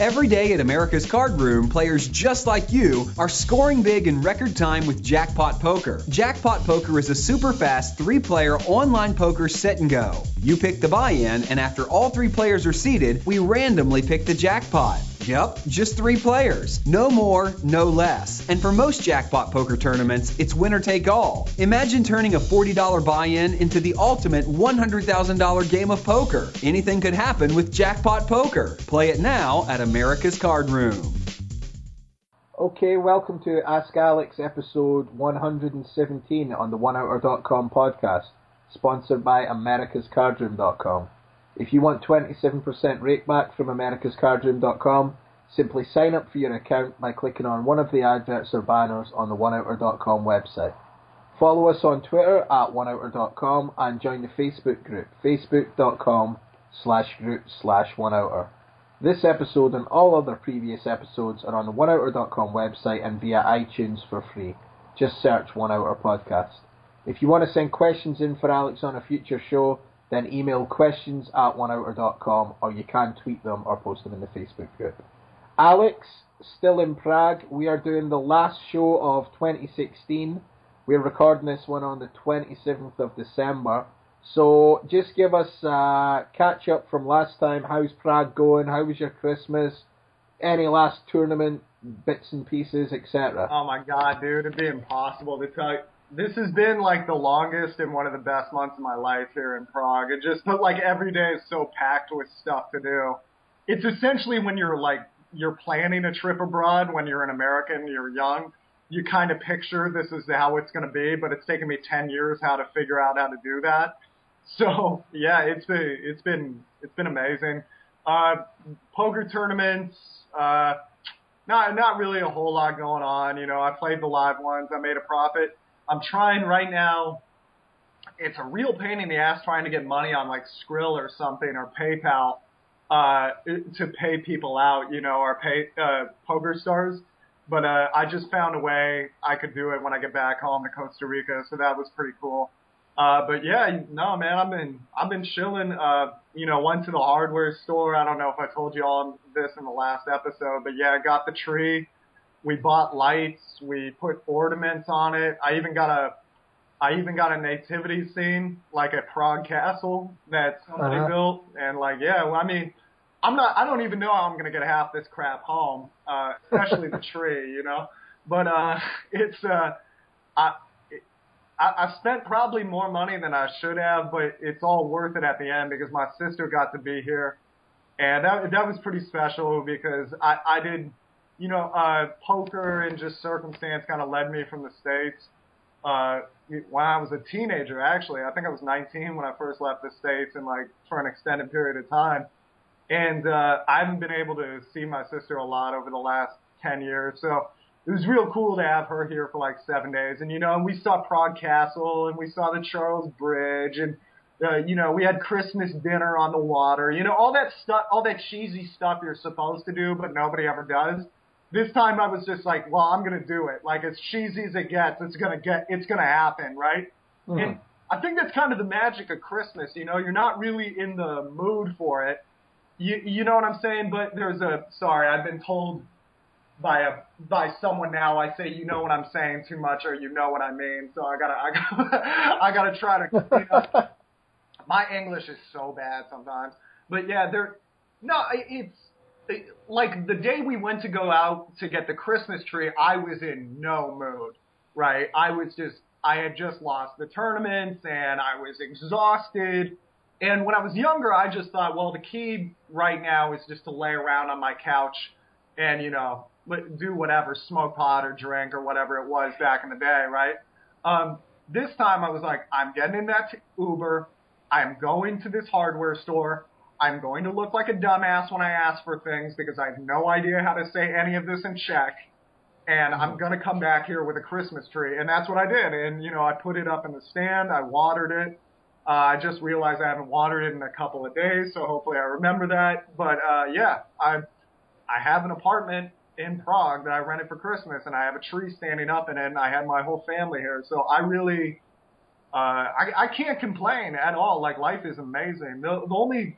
Every day at America's Card Room, players just like you are scoring big in record time with Jackpot Poker. Jackpot Poker is a super fast three player online poker set and go. You pick the buy in, and after all three players are seated, we randomly pick the jackpot. Yep, just three players. No more, no less. And for most jackpot poker tournaments, it's winner take all. Imagine turning a $40 buy in into the ultimate $100,000 game of poker. Anything could happen with jackpot poker. Play it now at America's Card Room. Okay, welcome to Ask Alex episode 117 on the OneOuter.com podcast, sponsored by AmericasCardroom.com. If you want 27% rakeback from AmericasCardroom.com, simply sign up for your account by clicking on one of the adverts or banners on the OneOuter.com website. Follow us on Twitter at OneOuter.com and join the Facebook group, facebook.com slash group slash OneOuter. This episode and all other previous episodes are on the OneOuter.com website and via iTunes for free. Just search One Outer Podcast. If you want to send questions in for Alex on a future show, then email questions at oneouter.com or you can tweet them or post them in the Facebook group. Alex, still in Prague. We are doing the last show of 2016. We're recording this one on the 27th of December. So just give us a catch up from last time. How's Prague going? How was your Christmas? Any last tournament bits and pieces, etc. Oh my god, dude, it'd be impossible to tell. This has been like the longest and one of the best months of my life here in Prague. It just but like every day is so packed with stuff to do. It's essentially when you're like you're planning a trip abroad when you're an American, you're young, you kind of picture this is how it's going to be, but it's taken me 10 years how to figure out how to do that. So yeah, it's been it's been it's been amazing. Uh, poker tournaments, uh, not not really a whole lot going on. You know, I played the live ones. I made a profit. I'm trying right now. It's a real pain in the ass trying to get money on like Skrill or something or PayPal uh, to pay people out. You know, or pay uh, Poker Stars. But uh, I just found a way I could do it when I get back home to Costa Rica, so that was pretty cool. Uh, but yeah, no, man, I've been I've been chilling. Uh, you know, went to the hardware store. I don't know if I told you all this in the last episode, but yeah, I got the tree. We bought lights. We put ornaments on it. I even got a I even got a nativity scene, like a Prague castle that somebody uh-huh. built, and like, yeah, well, I mean, I'm not, I don't even know how I'm gonna get half this crap home, uh, especially the tree, you know. But uh, it's, uh, I, I, I spent probably more money than I should have, but it's all worth it at the end because my sister got to be here, and that that was pretty special because I I did, you know, uh, poker and just circumstance kind of led me from the states. Uh, when I was a teenager, actually, I think I was 19 when I first left the states, and like for an extended period of time. And uh, I haven't been able to see my sister a lot over the last 10 years, so it was real cool to have her here for like seven days. And you know, and we saw Prague Castle and we saw the Charles Bridge and uh, you know, we had Christmas dinner on the water. You know, all that stuff, all that cheesy stuff you're supposed to do, but nobody ever does. This time I was just like, well, I'm gonna do it. Like as cheesy as it gets, it's gonna get, it's gonna happen, right? Mm-hmm. And I think that's kind of the magic of Christmas. You know, you're not really in the mood for it. You, you know what I'm saying? But there's a, sorry, I've been told by a by someone now. I say you know what I'm saying too much or you know what I mean. So I gotta I gotta I gotta try to. You know, my English is so bad sometimes, but yeah, there. No, it's it, like the day we went to go out to get the Christmas tree. I was in no mood. Right, I was just I had just lost the tournaments and I was exhausted. And when I was younger, I just thought, well, the key right now is just to lay around on my couch and you know do whatever, smoke pot or drink or whatever it was back in the day, right? Um, this time I was like, I'm getting in that t- Uber. I'm going to this hardware store. I'm going to look like a dumbass when I ask for things because I have no idea how to say any of this in Czech. And I'm going to come back here with a Christmas tree. And that's what I did. And, you know, I put it up in the stand. I watered it. Uh, I just realized I haven't watered it in a couple of days. So hopefully I remember that. But, uh, yeah, I, I have an apartment in Prague that I rented for Christmas, and I have a tree standing up in it, and I had my whole family here. So I really, uh, I, I can't complain at all. Like life is amazing. The, the only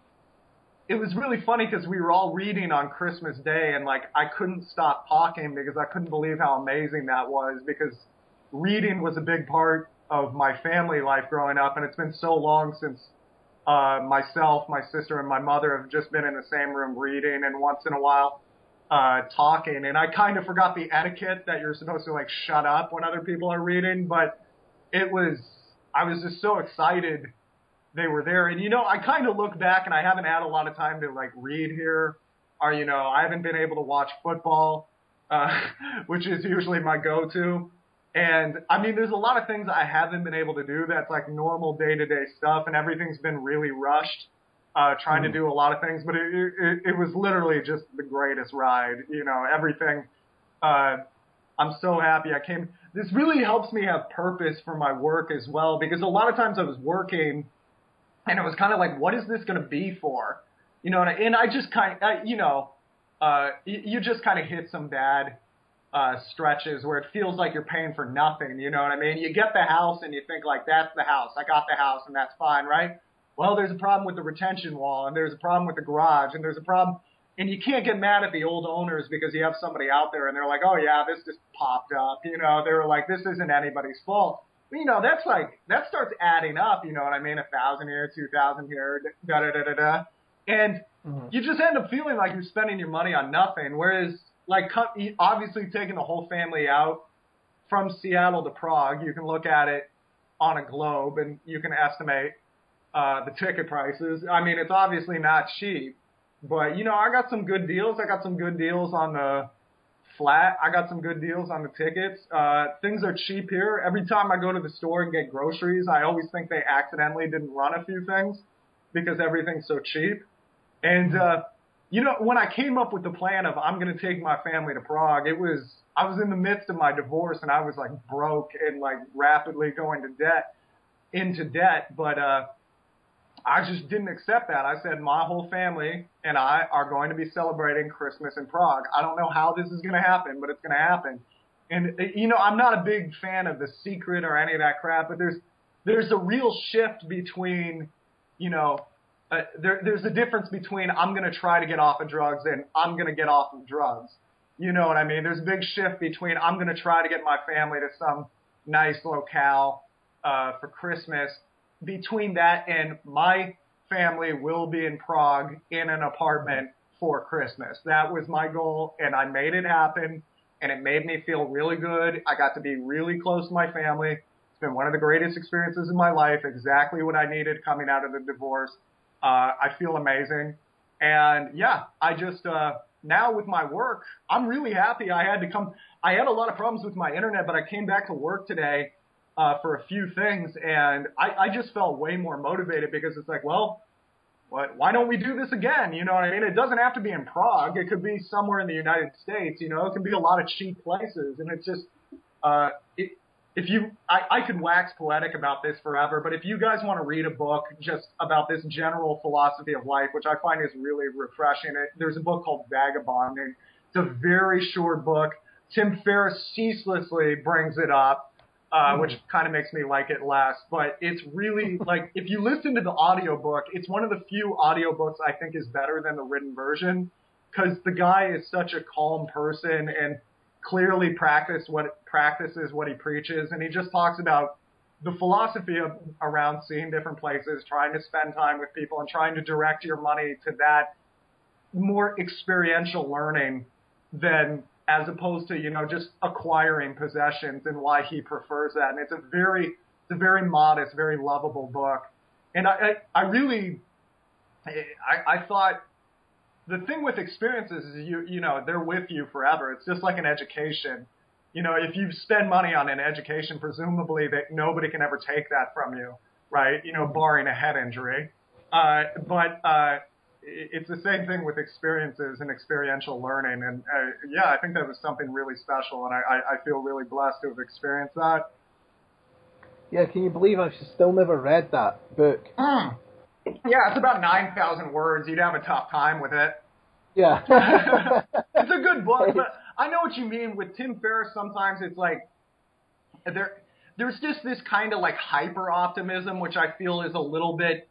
it was really funny because we were all reading on Christmas Day, and like I couldn't stop talking because I couldn't believe how amazing that was. Because reading was a big part of my family life growing up, and it's been so long since uh, myself, my sister, and my mother have just been in the same room reading, and once in a while uh, talking. And I kind of forgot the etiquette that you're supposed to like shut up when other people are reading, but it was I was just so excited they were there. And you know, I kind of look back and I haven't had a lot of time to like read here, or you know, I haven't been able to watch football, uh, which is usually my go-to. And I mean, there's a lot of things I haven't been able to do that's like normal day to day stuff, and everything's been really rushed, uh, trying mm. to do a lot of things. But it, it, it was literally just the greatest ride. You know, everything. Uh, I'm so happy I came. This really helps me have purpose for my work as well, because a lot of times I was working, and it was kind of like, what is this going to be for? You know, and I, and I just kind of, you know, uh, you, you just kind of hit some bad uh, stretches where it feels like you're paying for nothing. You know what I mean? You get the house and you think like, that's the house. I got the house and that's fine, right? Well, there's a problem with the retention wall and there's a problem with the garage and there's a problem. And you can't get mad at the old owners because you have somebody out there and they're like, oh yeah, this just popped up. You know, they were like, this isn't anybody's fault. You know, that's like, that starts adding up. You know what I mean? A thousand here, two thousand here, da da da da da. And mm-hmm. you just end up feeling like you're spending your money on nothing. Whereas like obviously taking the whole family out from Seattle to Prague, you can look at it on a globe and you can estimate uh, the ticket prices. I mean, it's obviously not cheap, but you know, I got some good deals. I got some good deals on the flat. I got some good deals on the tickets. Uh, things are cheap here. Every time I go to the store and get groceries, I always think they accidentally didn't run a few things because everything's so cheap. And uh, you know, when I came up with the plan of I'm going to take my family to Prague, it was I was in the midst of my divorce and I was like broke and like rapidly going to debt into debt, but uh I just didn't accept that. I said my whole family and I are going to be celebrating Christmas in Prague. I don't know how this is going to happen, but it's going to happen. And you know, I'm not a big fan of the secret or any of that crap, but there's there's a real shift between, you know, uh, there, there's a difference between I'm going to try to get off of drugs and I'm going to get off of drugs. You know what I mean? There's a big shift between I'm going to try to get my family to some nice locale uh, for Christmas. Between that and my family will be in Prague in an apartment for Christmas. That was my goal, and I made it happen. And it made me feel really good. I got to be really close to my family. It's been one of the greatest experiences in my life. Exactly what I needed coming out of the divorce. Uh, I feel amazing. And yeah, I just, uh, now with my work, I'm really happy I had to come. I had a lot of problems with my internet, but I came back to work today, uh, for a few things and I, I just felt way more motivated because it's like, well, what, why don't we do this again? You know what I mean? It doesn't have to be in Prague. It could be somewhere in the United States, you know, it can be a lot of cheap places and it's just, uh, it, if you, I, I could wax poetic about this forever, but if you guys want to read a book just about this general philosophy of life, which I find is really refreshing, it, there's a book called Vagabonding. It's a very short book. Tim Ferriss ceaselessly brings it up, uh, which kind of makes me like it less. But it's really like if you listen to the audiobook, it's one of the few audiobooks I think is better than the written version because the guy is such a calm person and clearly practice what practices what he preaches, and he just talks about the philosophy of around seeing different places, trying to spend time with people, and trying to direct your money to that more experiential learning than as opposed to you know just acquiring possessions and why he prefers that. And it's a very it's a very modest, very lovable book. And I I, I really I, I thought the thing with experiences is you you know they're with you forever. It's just like an education. You know, if you spend money on an education, presumably that nobody can ever take that from you, right? You know, barring a head injury. Uh, but uh, it's the same thing with experiences and experiential learning. And uh, yeah, I think that was something really special, and I, I feel really blessed to have experienced that. Yeah, can you believe I've still never read that book? Mm. Yeah, it's about 9,000 words. You'd have a tough time with it. Yeah. it's a good book, but I know what you mean. With Tim Ferriss, sometimes it's like there there's just this kind of like hyper optimism, which I feel is a little bit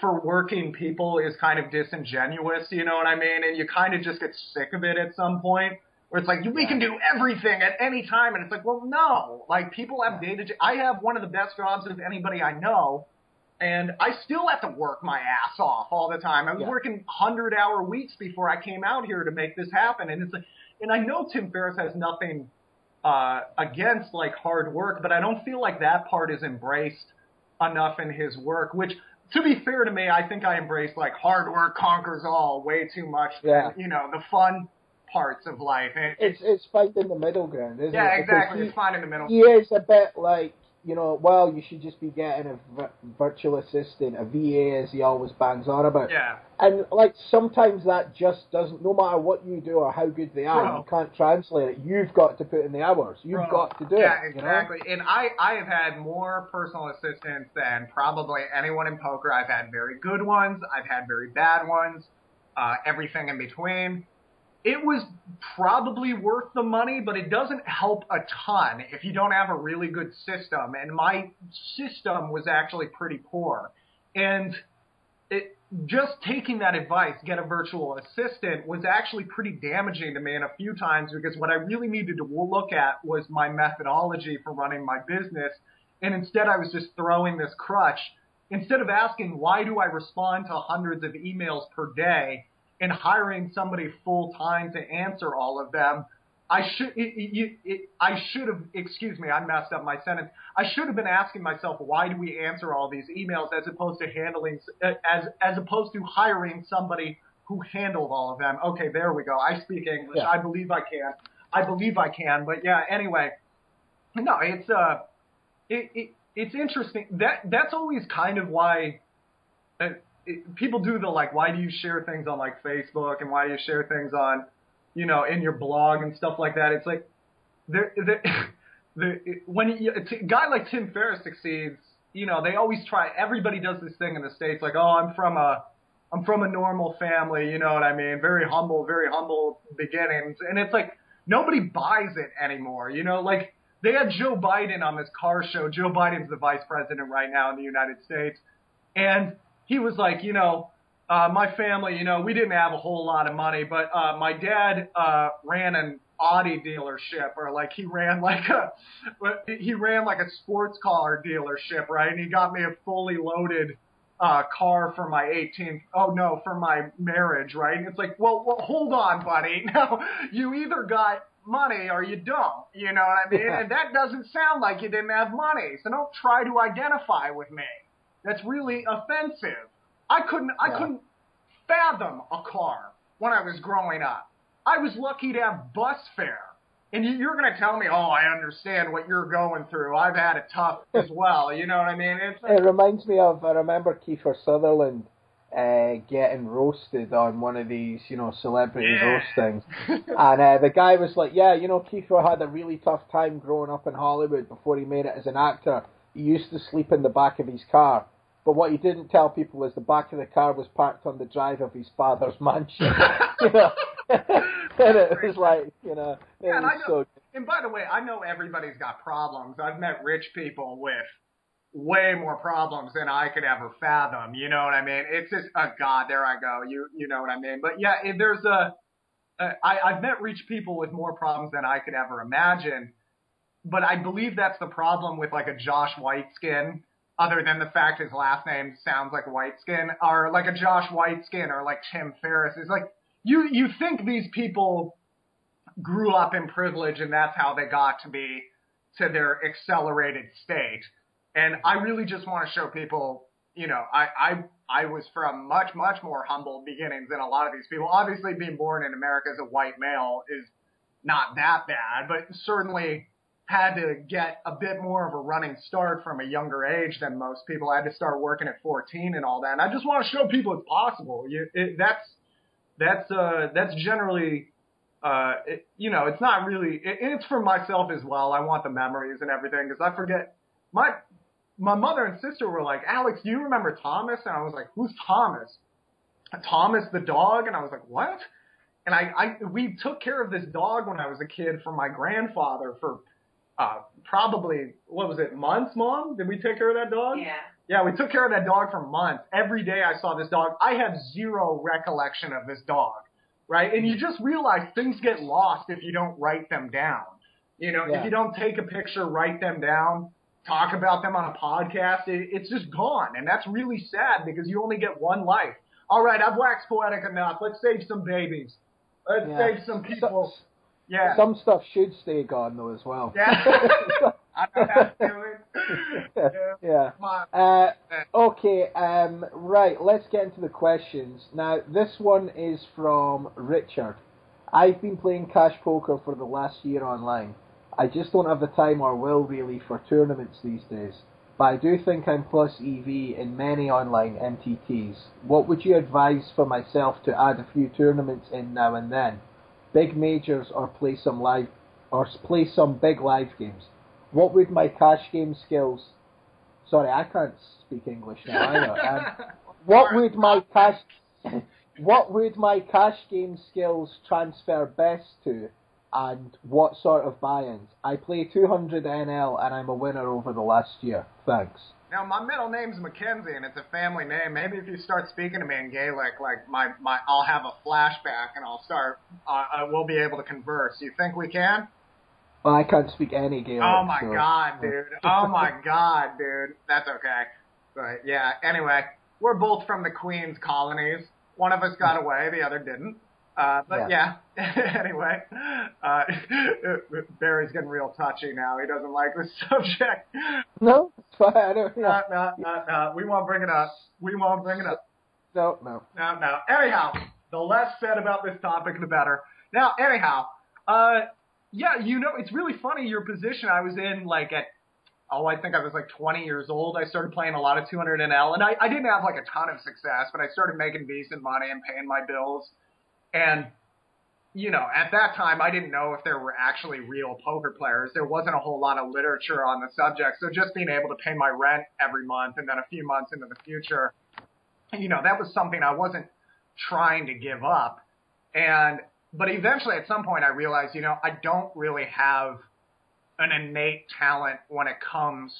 for working people is kind of disingenuous, you know what I mean? And you kind of just get sick of it at some point where it's like we can do everything at any time, and it's like, well, no, like people have day to day. I have one of the best jobs of anybody I know, and I still have to work my ass off all the time. I was Yeah. working hundred hour weeks before I came out here to make this happen, and it's like, and I know Tim Ferriss has nothing uh, against like hard work, but I don't feel like that part is embraced enough in his work. Which, to be fair to me, I think I embrace like hard work conquers all way too much. than, Yeah. you know the fun parts of life. And It's it's finding the middle ground, isn't yeah, it? Because exactly. he- It's fine in the middle. he is a bit like you know, well, you should just be getting a virtual assistant, a VA, as he always bangs on about. Yeah. And like sometimes that just doesn't. No matter what you do or how good they are, Bro. you can't translate it. You've got to put in the hours. You've Bro. got to do yeah, it. you know? exactly. And I, I have had more personal assistants than probably anyone in poker. I've had very good ones. I've had very bad ones. Uh, everything in between. It was probably worth the money, but it doesn't help a ton if you don't have a really good system. And my system was actually pretty poor. And it, just taking that advice, get a virtual assistant, was actually pretty damaging to me in a few times because what I really needed to look at was my methodology for running my business. And instead, I was just throwing this crutch. Instead of asking, why do I respond to hundreds of emails per day and hiring somebody full time to answer all of them, I should, it, it, it, I should have, excuse me, I messed up my sentence. I should have been asking myself, why do we answer all these emails as opposed to handling, as, as opposed to hiring somebody who handled all of them. Okay, there we go. I speak English. Yeah. I believe I can. I believe I can. But yeah, anyway, no, it's, uh, it, it, it's interesting. That, that's always kind of why, uh, it, people do the like, why do you share things on like Facebook and why do you share things on, you know, in your blog and stuff like that. It's like, there, there, the when you, a t- guy like Tim Ferriss succeeds, you know, they always try. Everybody does this thing in the states, like, oh, I'm from a, I'm from a normal family, you know what I mean? Very humble, very humble beginnings, and it's like nobody buys it anymore. You know, like they had Joe Biden on this car show. Joe Biden's the vice president right now in the United States, and he was like, you know, uh, my family, you know, we didn't have a whole lot of money, but uh, my dad uh, ran an Audi dealership, or like he ran like a, he ran like a sports car dealership, right? And he got me a fully loaded uh, car for my 18th. Oh no, for my marriage, right? And it's like, well, well, hold on, buddy. Now you either got money or you don't. You know what I mean? Yeah. And that doesn't sound like you didn't have money. So don't try to identify with me. That's really offensive. I couldn't I couldn't fathom a car when I was growing up. I was lucky to have bus fare. And you- you're going to tell me, oh, I understand what you're going through. I've had it tough as well. You know what I mean? It's It reminds me of I remember Kiefer Sutherland uh, getting roasted on one of these, you know, celebrity Yeah. roast things, and uh, the guy was like, "Yeah, you know, Kiefer had a really tough time growing up in Hollywood before he made it as an actor. He used to sleep in the back of his car." But what he didn't tell people is the back of the car was parked on the drive of his father's mansion. you know, and it was like, you know, it Yeah, and I was know- so. And by the way, I know everybody's got problems. I've met rich people with way more problems than I could ever fathom. You know what I mean? It's just, oh God, there I go. You, you know what I mean? But yeah, there's a, uh, I, I've met rich people with more problems than I could ever imagine. But I believe that's the problem with like a Josh Waitzkin, other than the fact his last name sounds like Whiteskin, or like a Josh Waitzkin or like Tim Ferriss. Is like you, you think these people grew up in privilege and that's how they got to be to their accelerated state. And I really just want to show people, you know, I, I, I was from much, much more humble beginnings than a lot of these people. Obviously being born in America as a white male is not that bad, but certainly had to get a bit more of a running start from a younger age than most people. I had to start working at 14 and all that. And I just want to show people it's possible. You, it, that's, that's, uh, that's generally, uh, it, you know, it's not really, it, it's for myself as well. I want the memories and everything because I forget my, my mother and sister were like, Alex, do you remember Thomas? And I was like, who's Thomas? Thomas the dog? And I was like, what? And I, I, we took care of this dog when I was a kid for my grandfather for, uh, probably, what was it, months, mom? Did we take care of that dog? Yeah. Yeah, we took care of that dog for months. Every day I saw this dog. I have zero recollection of this dog, right? And you just realize things get lost if you don't write them down. You know, Yeah. if you don't take a picture, write them down, talk about them on a podcast, it, it's just gone. And that's really sad because you only get one life. All right, I've waxed poetic enough. Let's save some babies. Let's Yeah. save some people. Yeah. Some stuff should stay gone though as well. Yeah. I know. Yeah. yeah. Uh, okay, um, right, let's get into the questions. Now, this one is from Richard. I've been playing cash poker for the last year online. I just don't have the time or will really for tournaments these days. But I do think I'm plus EV in many online MTTs. What would you advise for myself to add a few tournaments in now and then? Big majors or play some live or play some big live games? What would my cash game skills Sorry, I can't speak English now either. Um, what would my cash what would my cash game skills transfer best to and what sort of buy-ins? I play 200 NL and I'm a winner over the last year. Thanks. Now my middle name's Mackenzie, and it's a family name. Maybe if you start speaking to me in Gaelic, like my my, I'll have a flashback, and I'll start. Uh, uh, we'll be able to converse. You think we can? Well, I can't speak any Gaelic. Oh my so- god, dude. Oh my god, dude. That's okay. But yeah. Anyway, we're both from the Queen's colonies. One of us got away, the other didn't. Uh, but yeah. anyway, uh, Barry's getting real touchy now. He doesn't like the subject. No, it's fine. I don't, yeah. No, no, no, no. We won't bring it up. We won't bring it up. No, no. No, no. Anyhow, the less said about this topic, the better. Now, anyhow, uh, yeah, you know, it's really funny your position I was in, like at, oh, I think I was like 20 years old. I started playing a lot of 200 NL, and I, I didn't have like a ton of success, but I started making decent money and paying my bills. And, you know, at that time, I didn't know if there were actually real poker players. There wasn't a whole lot of literature on the subject. So just being able to pay my rent every month and then a few months into the future, you know, that was something I wasn't trying to give up. And, but eventually at some point I realized, you know, I don't really have an innate talent when it comes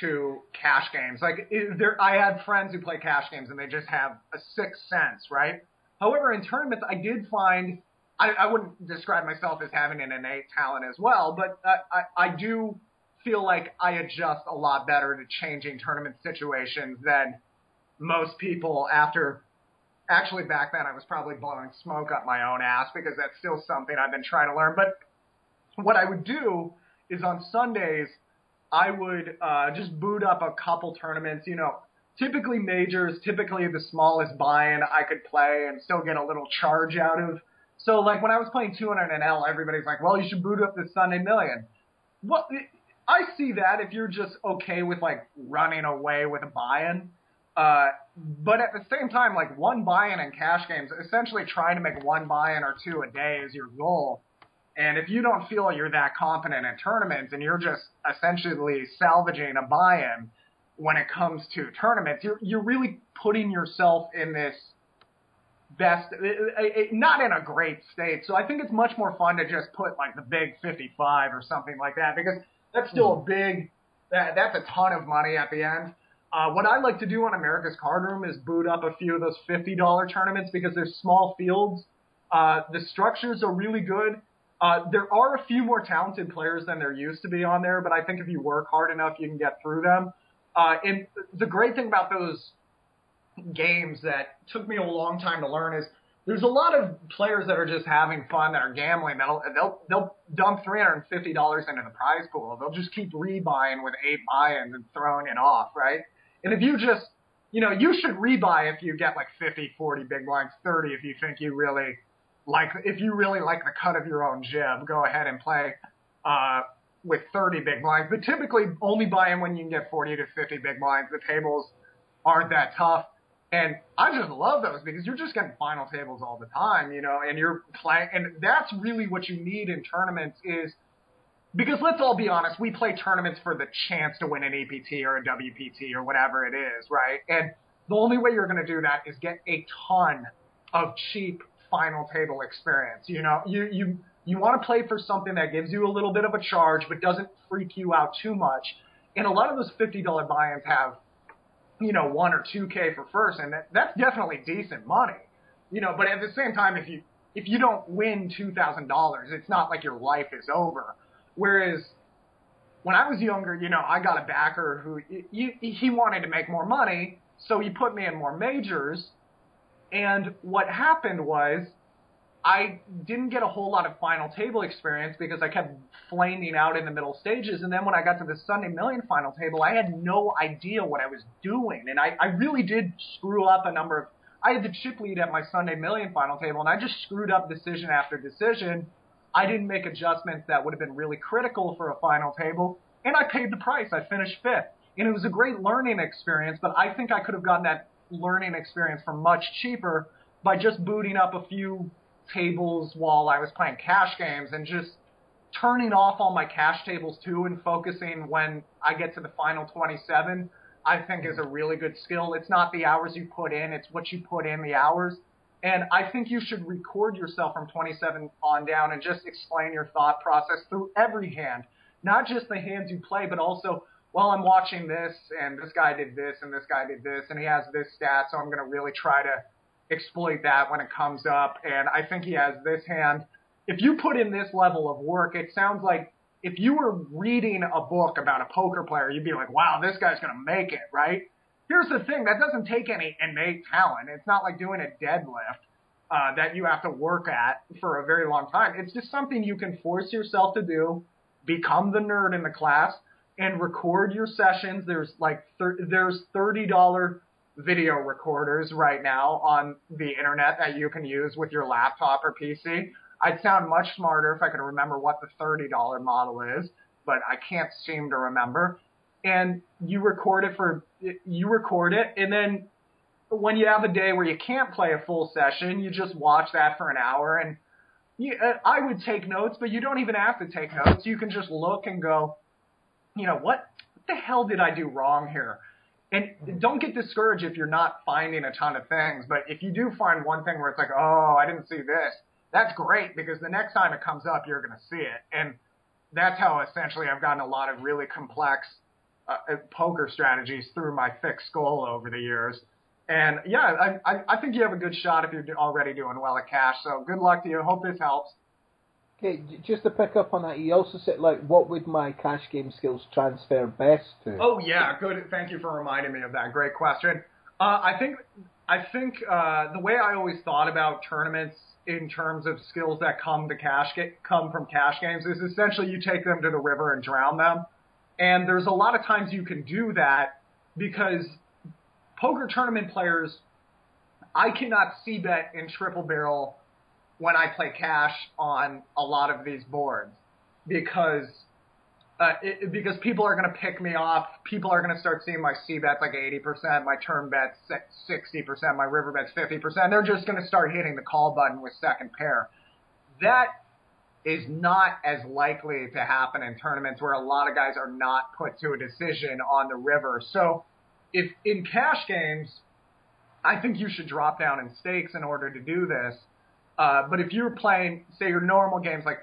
to cash games. Like there, I had friends who play cash games and they just have a sixth sense, right? However, in tournaments, I did find I, I wouldn't describe myself as having an innate talent as well, but uh, I, I do feel like I adjust a lot better to changing tournament situations than most people after actually back then I was probably blowing smoke up my own ass because that's still something I've been trying to learn. But what I would do is on Sundays I would uh, just boot up a couple tournaments, you know, typically majors, typically the smallest buy-in I could play and still get a little charge out of. So like when I was playing 200 NL, everybody's like, well, you should boot up the Sunday Million. Well, I see that if you're just okay with like running away with a buy-in. Uh, but at the same time, like one buy-in in cash games, essentially trying to make one buy-in or two a day is your goal. And if you don't feel you're that competent in tournaments and you're just essentially salvaging a buy-in when it comes to tournaments, you're you're really putting yourself in this best, eh, eh, eh, not in a great state. So I think it's much more fun to just put like the big 55 or something like that because that's still a big, that, that's a ton of money at the end. Uh, what I like to do on America's Card Room is boot up a few of those $50 tournaments because they're small fields. Uh, the structures are really good. Uh, there are a few more talented players than there used to be on there, but I think if you work hard enough, you can get through them. Uh, and the great thing about those games that took me a long time to learn is there's a lot of players that are just having fun that are gambling. That'll they'll they'll dump three hundred and fifty dollars into the prize pool. They'll just keep rebuying with eight buy-ins and throwing it off, right? And if you just you know, you should rebuy if you get like 50, 40 big blinds, 30 if you think you really like, if you really like the cut of your own jib, go ahead and play, uh, with 30 big blinds. But typically only buy in when you can get 40 to 50 big blinds. The tables aren't that tough. And I just love those because you're just getting final tables all the time, you know, and you're playing, and that's really what you need in tournaments is because let's all be honest, we play tournaments for the chance to win an EPT or a WPT or whatever it is, right? And the only way you're going to do that is get a ton of cheap final table experience. You know, you you you want to play for something that gives you a little bit of a charge but doesn't freak you out too much. And a lot of those fifty dollar buy-ins have you know, one or two K for first, and that, that's definitely decent money. You know, but at the same time, if you if you don't win two thousand dollars, it's not like your life is over. Whereas when I was younger, you know, I got a backer who he, he wanted to make more money, so he put me in more majors. And what happened was I didn't get a whole lot of final table experience because I kept flaming out in the middle stages. And then when I got to the Sunday Million final table, I had no idea what I was doing. And I, I really did screw up a number of. I had the chip lead at my Sunday Million final table, and I just screwed up decision after decision. I didn't make adjustments that would have been really critical for a final table, and I paid the price. I finished fifth. And it was a great learning experience, but I think I could have gotten that learning experience for much cheaper by just booting up a few tables while I was playing cash games and just turning off all my cash tables too and focusing when I get to the final 27, I think is a really good skill. It's not the hours you put in, it's what you put in the hours. And I think you should record yourself from 27 on down and just explain your thought process through every hand, not just the hands you play, but also, well, I'm watching this and this guy did this and this guy did this and he has this stat, so I'm going to really try to exploit that when it comes up. And I think he has this hand. If you put in this level of work, it sounds like if you were reading a book about a poker player, you'd be like, wow, this guy's going to make it, right? Here's the thing that doesn't take any innate talent. It's not like doing a deadlift. Uh, that you have to work at for a very long time. It's just something you can force yourself to do, become the nerd in the class, and record your sessions. There's like thir- there's thirty dollar video recorders right now on the internet that you can use with your laptop or PC. I'd sound much smarter if I could remember what the $30 model is, but I can't seem to remember. And you record it for, you record it, and then when you have a day where you can't play a full session, you just watch that for an hour. And you, uh, I would take notes, but you don't even have to take notes. You can just look and go, you know, what, what the hell did I do wrong here? And don't get discouraged if you're not finding a ton of things, but if you do find one thing where it's like, oh, I didn't see this, that's great because the next time it comes up, you're going to see it. And that's how essentially I've gotten a lot of really complex uh, uh poker strategies through my thick skull over the years. And yeah, I, I, I think you have a good shot if you're already doing well at cash. So good luck to you. Hope this helps. Okay, just to pick up on that, he also said, like, what would my cash game skills transfer best to? Oh yeah, good. Thank you for reminding me of that. Great question. Uh, I think I think uh, the way I always thought about tournaments in terms of skills that come to cash come from cash games is essentially you take them to the river and drown them. And there's a lot of times you can do that because poker tournament players, I cannot C bet in triple barrel when I play cash on a lot of these boards because uh, it, because people are going to pick me off. People are going to start seeing my C bets like 80%, my turn bets 60%, my river bets 50%. They're just going to start hitting the call button with second pair. That is not as likely to happen in tournaments where a lot of guys are not put to a decision on the river. So if in cash games, I think you should drop down in stakes in order to do this uh, but if you're playing, say, your normal games like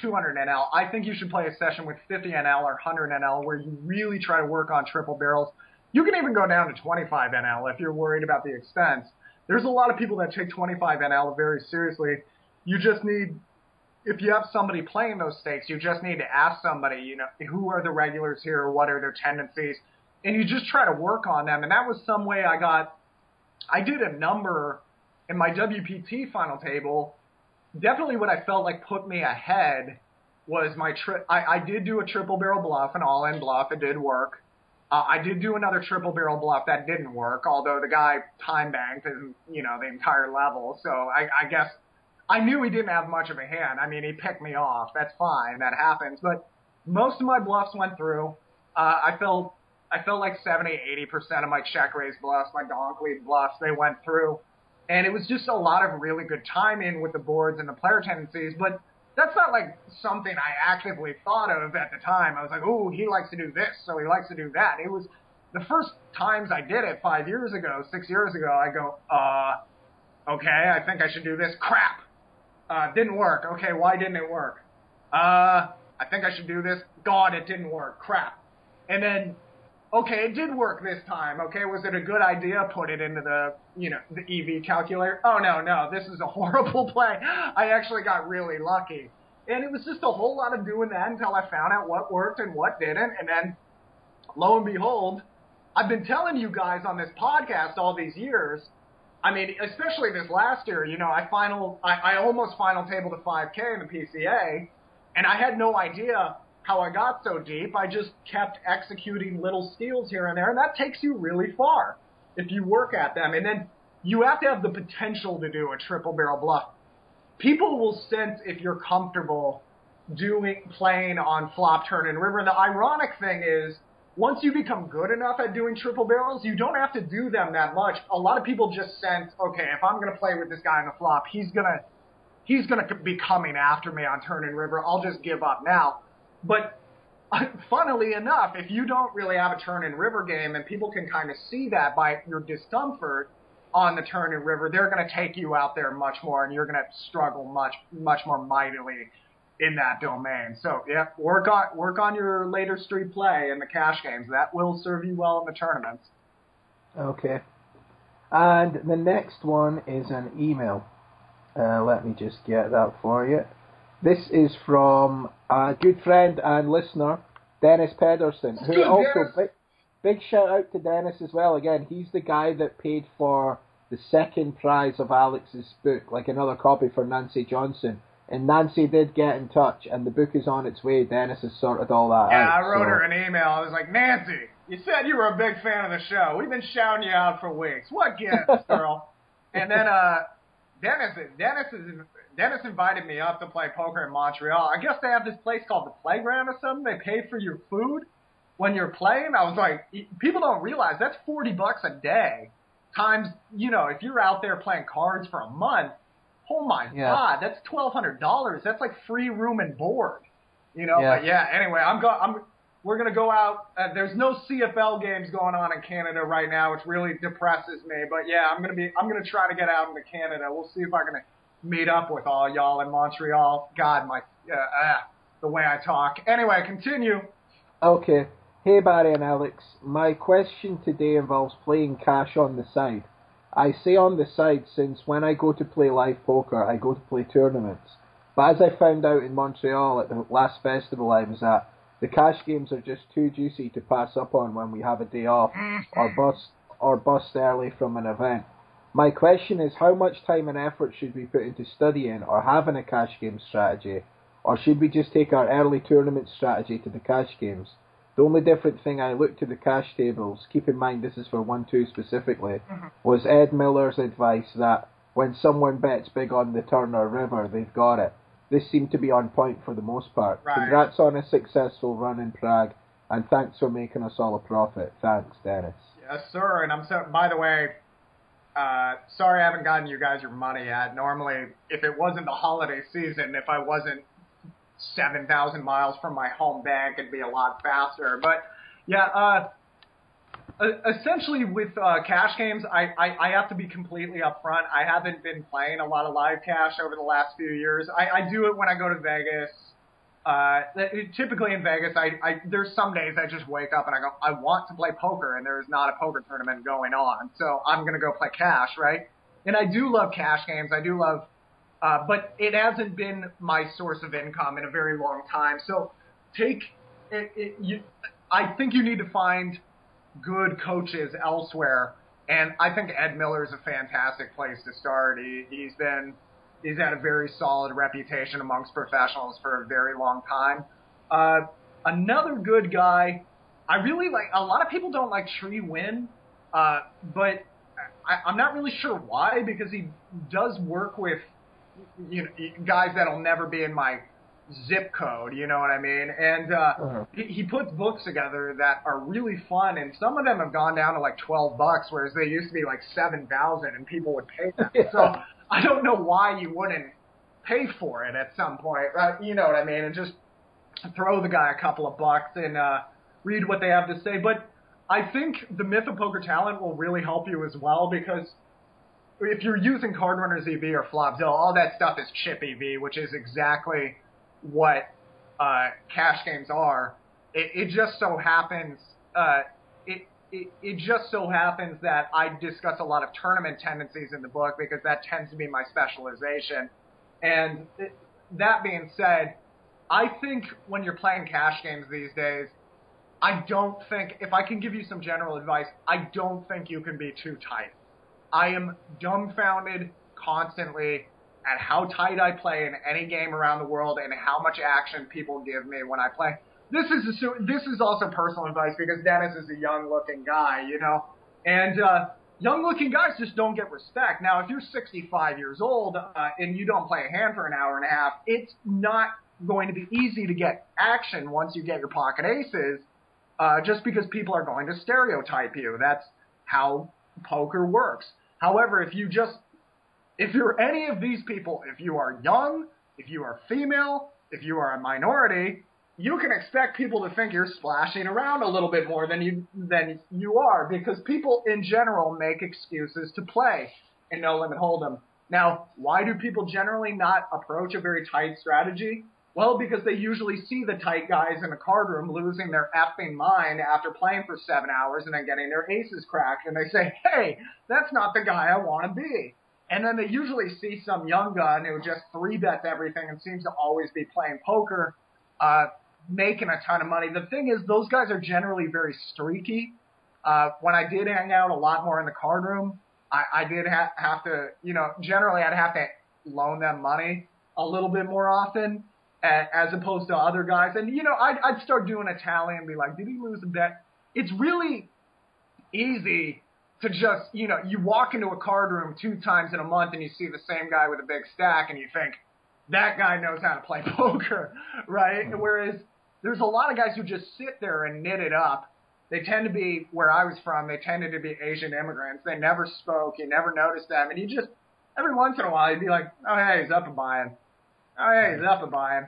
200 NL, I think you should play a session with 50 NL or 100 NL where you really try to work on triple barrels. You can even go down to 25 NL if you're worried about the expense. There's a lot of people that take 25 NL very seriously. You just need, if you have somebody playing those stakes, you just need to ask somebody, you know, who are the regulars here? What are their tendencies? And you just try to work on them. And that was some way I got, I did a number in my WPT final table, definitely what I felt like put me ahead was my trip. I, I did do a triple barrel bluff, an all in bluff. It did work. Uh, I did do another triple barrel bluff that didn't work, although the guy time banked and you know the entire level. So I, I guess I knew he didn't have much of a hand. I mean, he picked me off. That's fine. That happens. But most of my bluffs went through. Uh, I felt I felt like 70, 80 percent of my check raise bluffs, my donk lead bluffs, they went through. And it was just a lot of really good timing with the boards and the player tendencies, but that's not like something I actively thought of at the time. I was like, oh, he likes to do this, so he likes to do that. It was the first times I did it five years ago, six years ago, I go, uh, okay, I think I should do this. Crap. Uh, didn't work. Okay, why didn't it work? Uh, I think I should do this. God, it didn't work. Crap. And then okay, it did work this time. Okay, was it a good idea? Put it into the, you know, the EV calculator. Oh no, no, this is a horrible play. I actually got really lucky. And it was just a whole lot of doing that until I found out what worked and what didn't. And then, lo and behold, I've been telling you guys on this podcast all these years. I mean, especially this last year, you know, I final, I, I almost final table to 5K in the PCA, and I had no idea how I got so deep. I just kept executing little steals here and there, and that takes you really far if you work at them. And then you have to have the potential to do a triple barrel bluff. People will sense if you're comfortable doing playing on flop, turn, and river. And the ironic thing is, once you become good enough at doing triple barrels, you don't have to do them that much. A lot of people just sense, okay, if I'm going to play with this guy on the flop, he's going to he's going to be coming after me on turn and river. I'll just give up now. But funnily enough, if you don't really have a turn and river game, and people can kind of see that by your discomfort on the turn and river, they're going to take you out there much more, and you're going to struggle much much more mightily in that domain. So yeah, work on work on your later street play in the cash games. That will serve you well in the tournaments. Okay. And the next one is an email. Uh, let me just get that for you. This is from a good friend and listener, Dennis Pedersen, who also big, big shout out to Dennis as well. Again, he's the guy that paid for the second prize of Alex's book, like another copy for Nancy Johnson. And Nancy did get in touch, and the book is on its way. Dennis has sorted all that out. Yeah, out. I wrote so- her an email. I was like, Nancy, you said you were a big fan of the show. We've been shouting you out for weeks. What gives, girl? and then uh, Dennis, Dennis is Dennis invited me up to play poker in Montreal. I guess they have this place called the Playground or something. They pay for your food when you're playing. I was like, people don't realize that's forty bucks a day times. You know, if you're out there playing cards for a month, oh my Yeah. god, that's twelve hundred dollars. That's like free room and board. You know, Yeah. but yeah. Anyway, I'm go. I'm. We're gonna go out. Uh, there's no CFL games going on in Canada right now, which really depresses me. But yeah, I'm gonna be. I'm gonna try to get out into Canada. We'll see if I can meet up with all y'all in Montreal. God, my uh, ah, the way I talk. Anyway, continue. Okay. Hey Barry and Alex, my question today involves playing cash on the side. I say on the side since when I go to play live poker, I go to play tournaments. But as I found out in Montreal at the last festival I was at, the cash games are just too juicy to pass up on when we have a day off or bust or bust early from an event. My question is how much time and effort should we put into studying or having a cash game strategy? Or should we just take our early tournament strategy to the cash games? The only different thing I looked to the cash tables, keep in mind this is for 1 2 specifically, mm-hmm. was Ed Miller's advice that when someone bets big on the turn or river, they've got it. This seemed to be on point for the most part. Right. Congrats on a successful run in Prague, and thanks for making us all a profit. Thanks, Dennis. Yes, sir. And I'm so. By the way, uh, sorry I haven't gotten you guys your money yet. Normally, if it wasn't the holiday season, if I wasn't seven thousand miles from my home bank, it'd be a lot faster. But yeah, uh, essentially with uh, cash games, I, I I have to be completely upfront. I haven't been playing a lot of live cash over the last few years. I, I do it when I go to Vegas. Uh, typically in Vegas, I, I there's some days I just wake up and I go, I want to play poker, and there's not a poker tournament going on, so I'm gonna go play cash, right? And I do love cash games. I do love, uh, but it hasn't been my source of income in a very long time. So take it, it you, I think you need to find good coaches elsewhere, and I think Ed Miller is a fantastic place to start. He, he's been he's had a very solid reputation amongst professionals for a very long time. Uh, another good guy, I really like. A lot of people don't like Tri Nguyen, uh, but I, I'm not really sure why because he does work with you know guys that'll never be in my zip code. You know what I mean? And uh, Uh-huh. he, he puts books together that are really fun, and some of them have gone down to like twelve bucks, whereas they used to be like seven thousand, and people would pay them. Yeah. So I don't know why you wouldn't pay for it at some point, right? You know what I mean? And just throw the guy a couple of bucks and uh, read what they have to say. But I think the Myth of Poker Talent will really help you as well because if you're using Card Runners EV or Flopzilla, all that stuff is chip EV, which is exactly what uh, cash games are. It, it just so happens uh, it, it, it just so happens that I discuss a lot of tournament tendencies in the book because that tends to be my specialization. And it, that being said, I think when you're playing cash games these days, I don't think, if I can give you some general advice, I don't think you can be too tight. I am dumbfounded constantly at how tight I play in any game around the world and how much action people give me when I play. This is assu- this is also personal advice because Dennis is a young looking guy, you know, and uh, young looking guys just don't get respect. Now, if you're 65 years old uh, and you don't play a hand for an hour and a half, it's not going to be easy to get action once you get your pocket aces, uh, just because people are going to stereotype you. That's how poker works. However, if you just if you're any of these people, if you are young, if you are female, if you are a minority, you can expect people to think you're splashing around a little bit more than you than you are because people in general make excuses to play in no limit hold'em. Now, why do people generally not approach a very tight strategy? Well, because they usually see the tight guys in the card room losing their effing mind after playing for seven hours and then getting their aces cracked, and they say, "Hey, that's not the guy I want to be." And then they usually see some young gun who just three bets everything and seems to always be playing poker, uh, making a ton of money. The thing is, those guys are generally very streaky. Uh, when I did hang out a lot more in the card room, I, I did ha- have to, you know, generally I'd have to loan them money a little bit more often as opposed to other guys. And, you know, I'd, I'd start doing a tally and be like, did he lose a bet? It's really easy to just, you know, you walk into a card room two times in a month and you see the same guy with a big stack and you think, that guy knows how to play poker, right? Mm-hmm. Whereas there's a lot of guys who just sit there and knit it up. They tend to be where I was from. They tended to be Asian immigrants. They never spoke. You never noticed them, and you just every once in a while you'd be like, oh hey, he's up and buying. Oh hey, he's up and buying.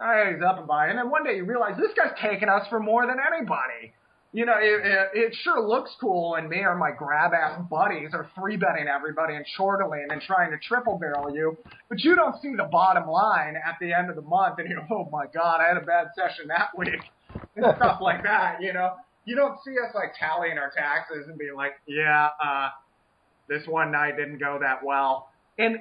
Oh hey, he's up and buying. And then one day you realize this guy's taking us for more than anybody you know, it, it, it sure looks cool, and me or my grab ass buddies are three betting everybody and chortling and trying to triple barrel you, but you don't see the bottom line at the end of the month, and you go, oh my god, I had a bad session that week, and stuff like that. You know, you don't see us like tallying our taxes and being like, yeah, uh, this one night didn't go that well, and.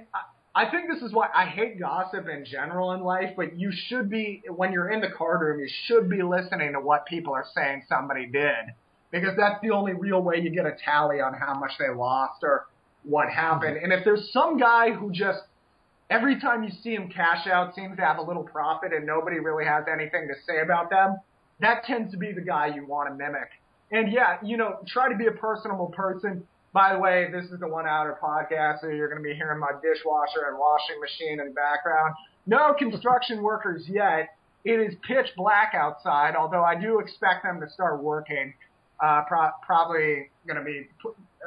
I think this is why I hate gossip in general in life, but you should be, when you're in the card room, you should be listening to what people are saying somebody did. Because that's the only real way you get a tally on how much they lost or what happened. And if there's some guy who just, every time you see him cash out, seems to have a little profit and nobody really has anything to say about them, that tends to be the guy you want to mimic. And yeah, you know, try to be a personable person by the way, this is the One Outer podcast, so you're going to be hearing my dishwasher and washing machine in the background. No construction workers yet. It is pitch black outside, although I do expect them to start working. Uh, pro- probably going to be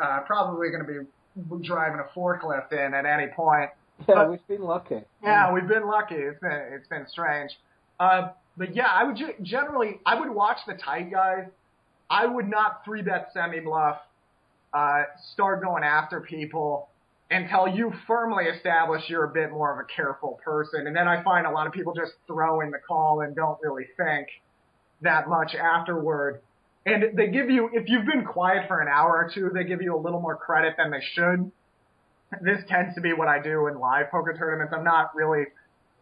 uh, probably going to be driving a forklift in at any point. Yeah, but, we've been lucky. Yeah, we've been lucky. It's been it's been strange. Uh, but yeah, I would ju- generally I would watch the tight guys. I would not three bet semi bluff uh, start going after people until you firmly establish you're a bit more of a careful person. And then I find a lot of people just throw in the call and don't really think that much afterward. And they give you, if you've been quiet for an hour or two, they give you a little more credit than they should. This tends to be what I do in live poker tournaments. I'm not really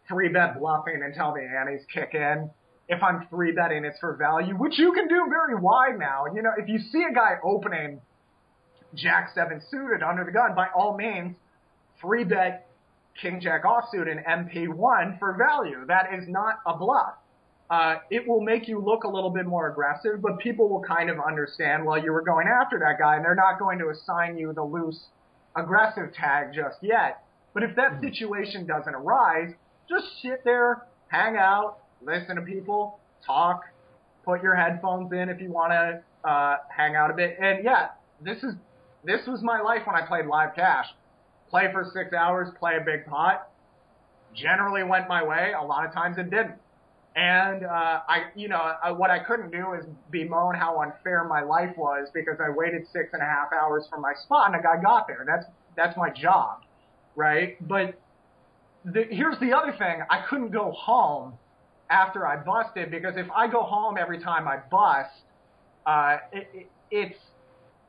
three bet bluffing until the antes kick in. If I'm three betting, it's for value, which you can do very wide now. You know, if you see a guy opening Jack seven suited under the gun, by all means, three bet King Jack offsuit and MP1 for value. That is not a bluff. Uh, it will make you look a little bit more aggressive, but people will kind of understand, well, you were going after that guy, and they're not going to assign you the loose aggressive tag just yet. But if that hmm. situation doesn't arise, just sit there, hang out, listen to people, talk, put your headphones in if you want to uh, hang out a bit. And yeah, this is this was my life when I played live cash. Play for six hours, play a big pot. Generally went my way. A lot of times it didn't. And uh, I, you know, I, what I couldn't do is bemoan how unfair my life was because I waited six and a half hours for my spot and a guy got there. That's that's my job, right? But the, here's the other thing: I couldn't go home after I busted because if I go home every time I bust, uh, it, it, it's uh,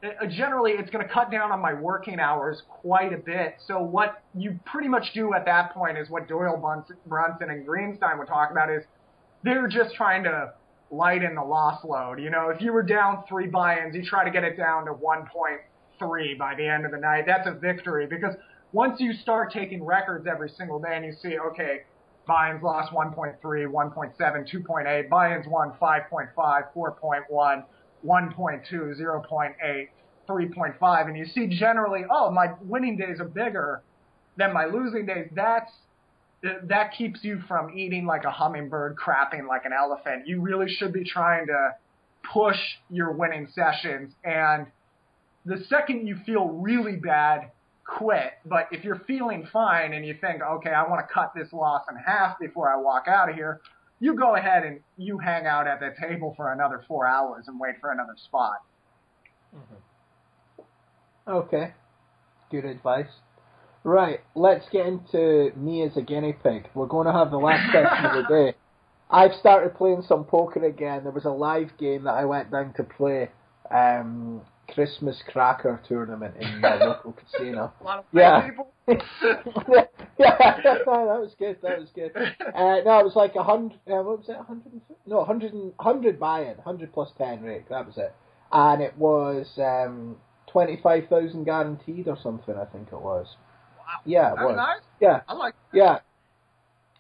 Uh, uh, generally it's going to cut down on my working hours quite a bit. So what you pretty much do at that point is what Doyle Brunson and Greenstein would talk about is they're just trying to lighten the loss load. You know, if you were down three buy-ins, you try to get it down to 1.3 by the end of the night. That's a victory because once you start taking records every single day and you see, okay, buy-ins lost 1.3, 1.7, 2.8, buy-ins won 5.5, 4.1 1.2, 0.8, 3.5, and you see generally, oh, my winning days are bigger than my losing days. That's that keeps you from eating like a hummingbird, crapping like an elephant. You really should be trying to push your winning sessions. And the second you feel really bad, quit. But if you're feeling fine and you think, okay, I want to cut this loss in half before I walk out of here, you go ahead and you hang out at the table for another four hours and wait for another spot. Mm-hmm. Okay, good advice. Right, let's get into me as a guinea pig. We're going to have the last session of the day. I've started playing some poker again. There was a live game that I went down to play. Um, Christmas cracker tournament in the local casino. yeah. yeah, that was good. That was good. Uh, no, it was like a hundred. Uh, what was it? Hundred? No, hundred hundred buy-in, hundred plus ten rake. That was it. And it was um, twenty-five thousand guaranteed or something. I think it was. Wow. Yeah, it was. nice. Yeah. I like. Yeah.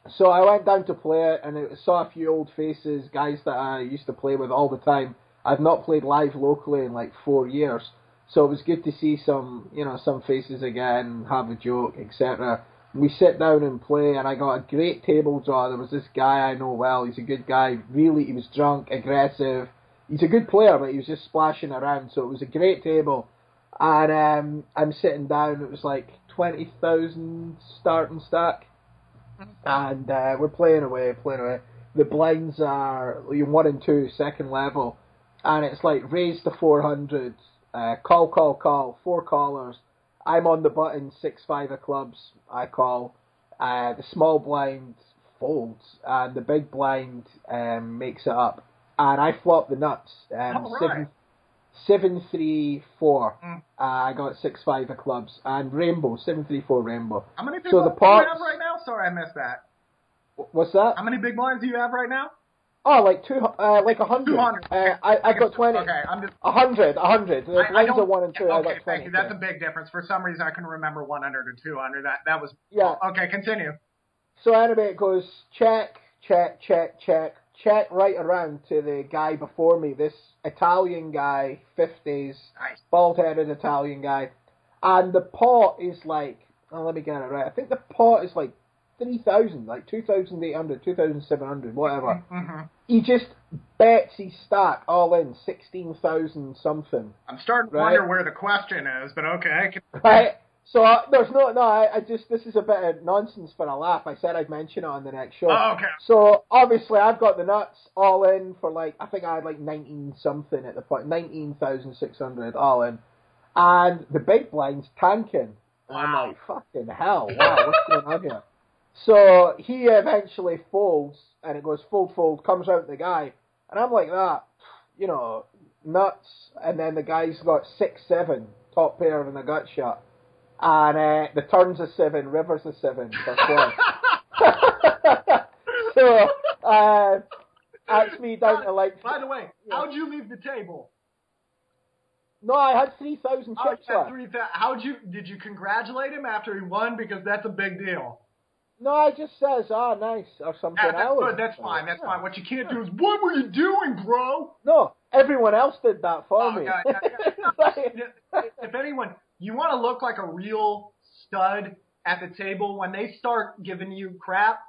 So I went down to play it, and I saw a few old faces, guys that I used to play with all the time. I've not played live locally in like four years, so it was good to see some, you know, some faces again, have a joke, etc. We sit down and play, and I got a great table draw. There was this guy I know well. He's a good guy. Really, he was drunk, aggressive. He's a good player, but he was just splashing around. So it was a great table. And um, I'm sitting down. It was like twenty thousand starting stack, and uh, we're playing away, playing away. The blinds are one and two, second level, and it's like raise to four hundred, uh, call, call, call, four callers. I'm on the button, six five of clubs. I call. Uh, the small blind folds, and the big blind um, makes it up. And I flop the nuts. Um, right. seven, seven three four. Mm. Uh, I got six five of clubs and rainbow seven three four rainbow. How many So people the do you have right now? Sorry, I missed that. What's that? How many big blinds do you have right now? Oh, like two, uh, like a hundred. 200. Uh, I I got twenty. Okay, I'm just. A hundred, a hundred. The I, are one and two. I okay, thank you. That's a big difference. For some reason, I can remember 100 or 200. That that was. Yeah. Okay, continue. So anyway, it goes check, check, check, check, check right around to the guy before me. This Italian guy, fifties, Nice. bald-headed Italian guy, and the pot is like. Oh, let me get it right. I think the pot is like three thousand, like 2,800, 2,700, whatever. hmm He just bets his stack all in sixteen thousand something. I'm starting to Right. wonder where the question is, but okay. I can- Right. So uh, there's no no. I, I just this is a bit of nonsense for a laugh. I said I'd mention it on the next show. Oh, okay. So obviously I've got the nuts all in for like I think I had like nineteen something at the point, nineteen thousand six hundred all in, and the big blind's tanking. And I'm Wow. like fucking hell, wow, what's going on here? So he eventually folds, and it goes fold fold, comes out the guy, and I'm like that, you know, nuts. And then the guy's got six seven, top pair and a gut shot, and uh, the turns a seven, rivers a seven for twelve. so uh, that's me down to like. By the way, Yeah. how'd you leave the table? No, I had three thousand chips yeah, left. three How'd you? Did you congratulate him after he won? Because that's a big deal. No, it just says, "Ah, nice" or something Yeah, that's good. That's fine. That's fine. What you can't do is, what were you doing, bro? No, everyone else did that for Oh, me. If anyone, you want to look like a real stud at the table when they start giving you crap.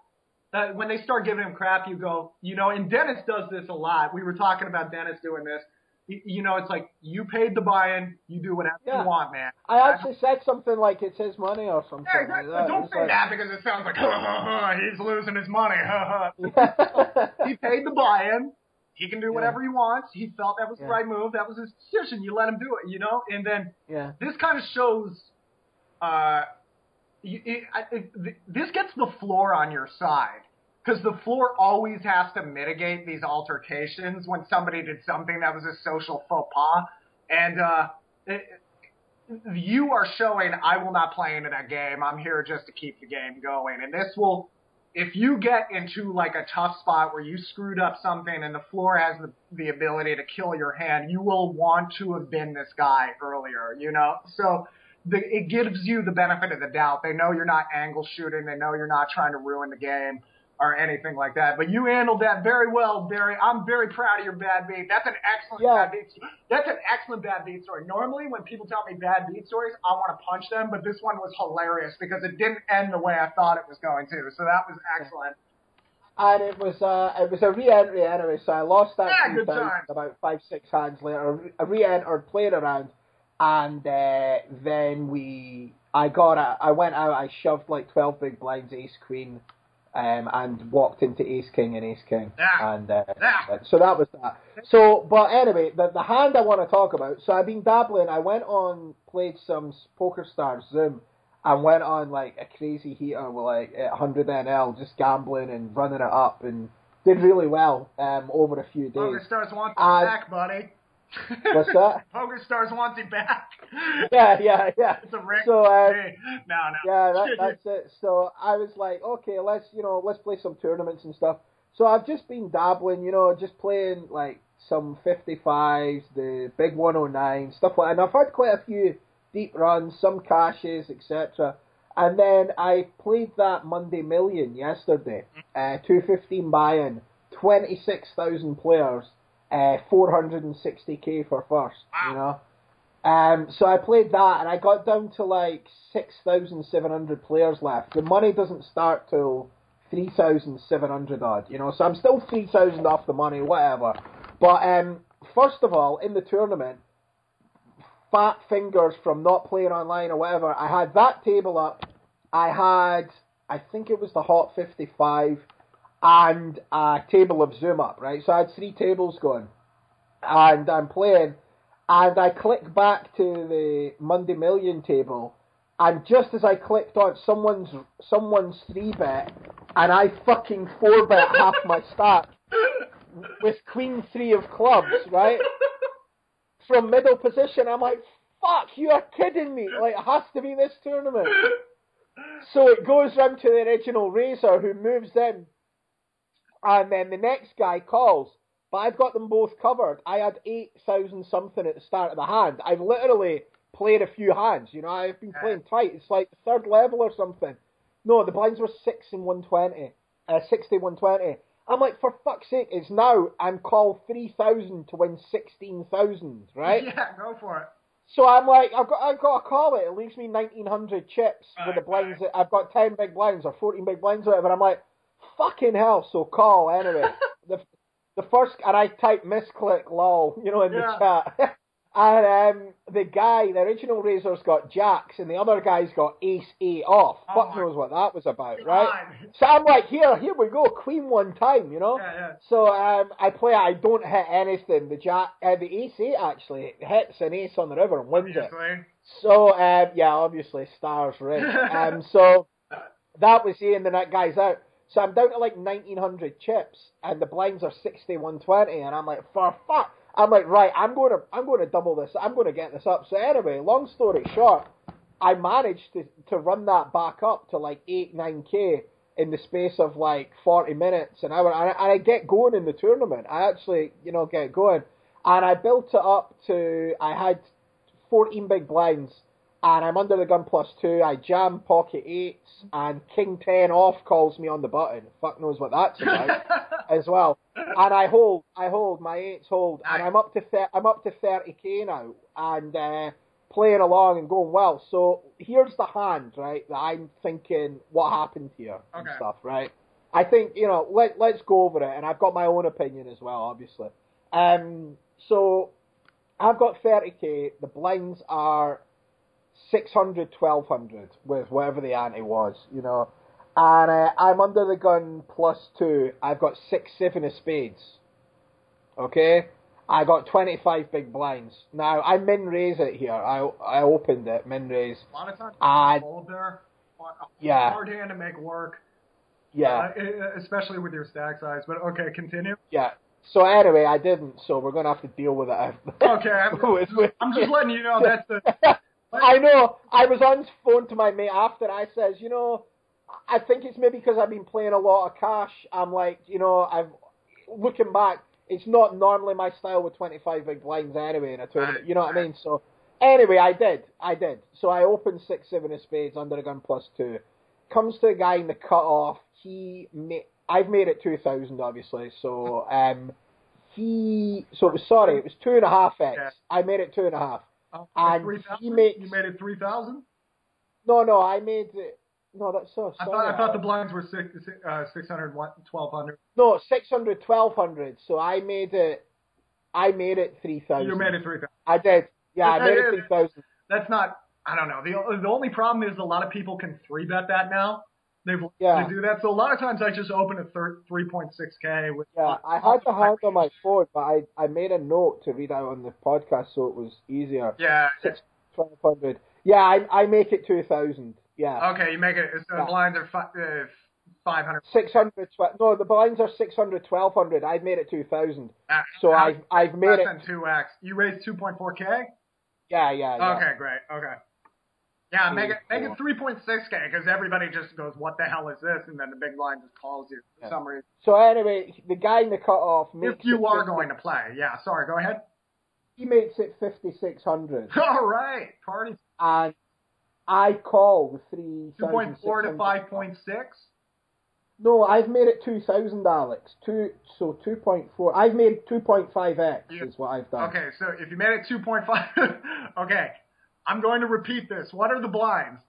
Uh, when they start giving him crap, you go, you know, and Dennis does this a lot. We were talking about Dennis doing this. You, know, it's like you paid the buy-in, you do whatever Yeah. you want, man. I actually said something like it's his money or something Yeah, like exactly. that. Don't It's say like- that because it sounds like he's losing his money. Yeah. he paid the buy-in. He can do whatever he wants. He felt that was Yeah. the right move. That was his decision. You let him do it, you know. And then yeah. this kind of shows. Uh, it, I- it, this gets the floor on your side because the floor always has to mitigate these altercations when somebody did something that was a social faux pas. And uh, it, you are showing I will not play into that game. I'm here just to keep the game going. And this will, if you get into like a tough spot where you screwed up something and the floor has the, the ability to kill your hand, you will want to have been this guy earlier, you know? So the, it gives you the benefit of the doubt. They know you're not angle shooting. They know you're not trying to ruin the game or anything like that. But you handled that very well, Barry. I'm very proud of your bad beat. That's an excellent Yeah. bad beat. That's an excellent bad beat story. Normally, when people tell me bad beat stories, I want to punch them, but this one was hilarious because it didn't end the way I thought it was going to. So that was excellent. And it was uh, it was a re-entry anyway, so I lost that Yeah, good times. about five six hands later. I re-entered, played around, and uh, then we I got a, I went out, I shoved like twelve big blinds, ace queen, um, and walked into ace king and ace king, Yeah. and uh, Yeah. so that was that. So, but anyway, the the hand I want to talk about. So I've been dabbling. I went on, played some Poker Stars Zoom, and went on like a crazy heater with like 100 NL, just gambling and running it up, and did really well um, over a few Poker days. Stars wants you Uh, back, buddy. What's that? Poker Stars wants you back. Yeah, yeah, yeah. It's a Rick. So, uh, Hey, no, no. Yeah, that, that's it. So I was like, okay, let's you know, let's play some tournaments and stuff. So I've just been dabbling, you know, just playing like some 55s, the big 109, stuff like that. And I've had quite a few deep runs, some cashes, etc. And then I played that Monday Million yesterday, uh, 215 buy-in, 26,000 players, uh, 460k for first, you know. Um, so I played that and I got down to like 6,700 players left. The money doesn't start till 3,700 odd, you know, so I'm still 3,000 off the money, whatever. But um, first of all, in the tournament, fat fingers from not playing online or whatever, I had that table up. I had, I think it was the Hot 55 and a table of Zoom up, right? So I had three tables going. And I'm playing, and I click back to the Monday Million table, and just as I clicked on someone's someone's three bet, and I fucking four bet half my stack with Queen three of clubs, right? From middle position, I'm like, fuck, you are kidding me! Like, it has to be this tournament. So it goes round to the original raiser who moves in, and then the next guy calls. But I've got them both covered. I had 8,000 something at the start of the hand. I've literally played a few hands, you know, I've been playing tight. It's like the third level or something. No, the blinds were 6 and 120. Uh, 60, 120. I'm like, for fuck's sake, it's now. I'm called 3,000 to win 16,000, right? Yeah, go for it. So I'm like, I've got, I've got to call it. It leaves me 1,900 chips with the blinds. that I've got 10 big blinds or 14 big blinds or whatever. I'm like, fucking hell. So call anyway. the the first, and I type misclick lol, you know, in Yeah. the chat. and um, the guy, the original raiser's got jacks, and the other guy's got ace A off. Oh Fuck knows what that was about, right? So I'm like, here, here we go, queen one time, you know. Yeah, yeah. So um, I play. I don't hit anything. The jack, uh, the ace eight actually hits an ace on the river and wins it. So um, yeah, obviously stars ring. um, so that was the end, and that guy's out. So I'm down to like 1900 chips, and the blinds are 60, 120, and I'm like, for fuck. I'm like, right, I'm going to, I'm going to double this. I'm going to get this up. So anyway, long story short, I managed to to run that back up to like eight, nine k in the space of like 40 minutes an hour, and I, and I get going in the tournament. I actually, you know, get going, and I built it up to I had 14 big blinds, and I'm under the gun plus two. I jam pocket eights, and king 10 off calls me on the button. Fuck knows what that's about as well. And I hold, I hold, my eights hold, and I'm up to thir- I'm up to 30k now, and uh, playing along and going well. So here's the hand, right? That I'm thinking what happened here and Okay. stuff, right? I think you know, let let's go over it, and I've got my own opinion as well, obviously. Um, so I've got 30k. The blinds are 600, 1200 with whatever the ante was, you know. And uh, I'm under the gun plus two. I've got six, seven of spades. Okay? I got 25 big blinds. Now, I min raise it here. I I opened it, min raise. A lot of times, Uh, there. yeah. Hard hand to make work. Yeah. Uh, especially with your stack size. But okay, continue. Yeah. So anyway, I didn't. So we're gonna have to deal with it. Okay, I'm, I'm just letting you know that's the. I know. I was on phone to my mate after. I says, you know, I think it's maybe because I've been playing a lot of cash. I'm like, you know, I've looking back, it's not normally my style with 25 big blinds anyway in a tournament. You know what I mean? So anyway, I did. I did. So I opened six, seven of spades under a gun plus two. Comes to the guy in the cut off. He made. I've made it 2,000 obviously. So um, he. So it was sorry. It was two and a half x. I made it two and a half. Oh, And 3,000? he makes- You made it three thousand. No, no, I made it. No, that's so. I thought I thought the blinds were six, uh, 600, 1200. No, 600, 1200. So I made it. I made it 3,000. You made it three thousand. I did. Yeah, I made it 3,000. That's not. I don't know. The the only problem is a lot of people can three bet that now. They've Yeah. to do that. So a lot of times I just open a thir- 3.6k with. Yeah, I had the hand on my phone, but I, I made a note to read out on the podcast so it was easier. Yeah. Six, 1200. Yeah, I, I make it 2,000. Yeah. Okay, you make it. So Yeah. the blinds are fi- uh, 500. 600, tw- no, the blinds are 600, 1200. I've made it 2,000. Uh, So I've, I've made it. than two x. You raised 2.4k. Yeah, yeah, yeah. Okay, great. Okay. Yeah, make it make it Cool. 3.6k because everybody just goes, "What the hell is this?" and then the big line just calls you for Yeah. some reason. So anyway, the guy in the cutoff makes If you it are 50 going to play, yeah. Sorry, go ahead. He makes it 5,600. All right, party and I call the three 2.4 to 5.6. No, I've made it two thousand, Alex. Two, so two point four. I've made two point five x Yeah. is what I've done. Okay, so if you made it 2.5, okay, I'm going to repeat this. What are the blinds?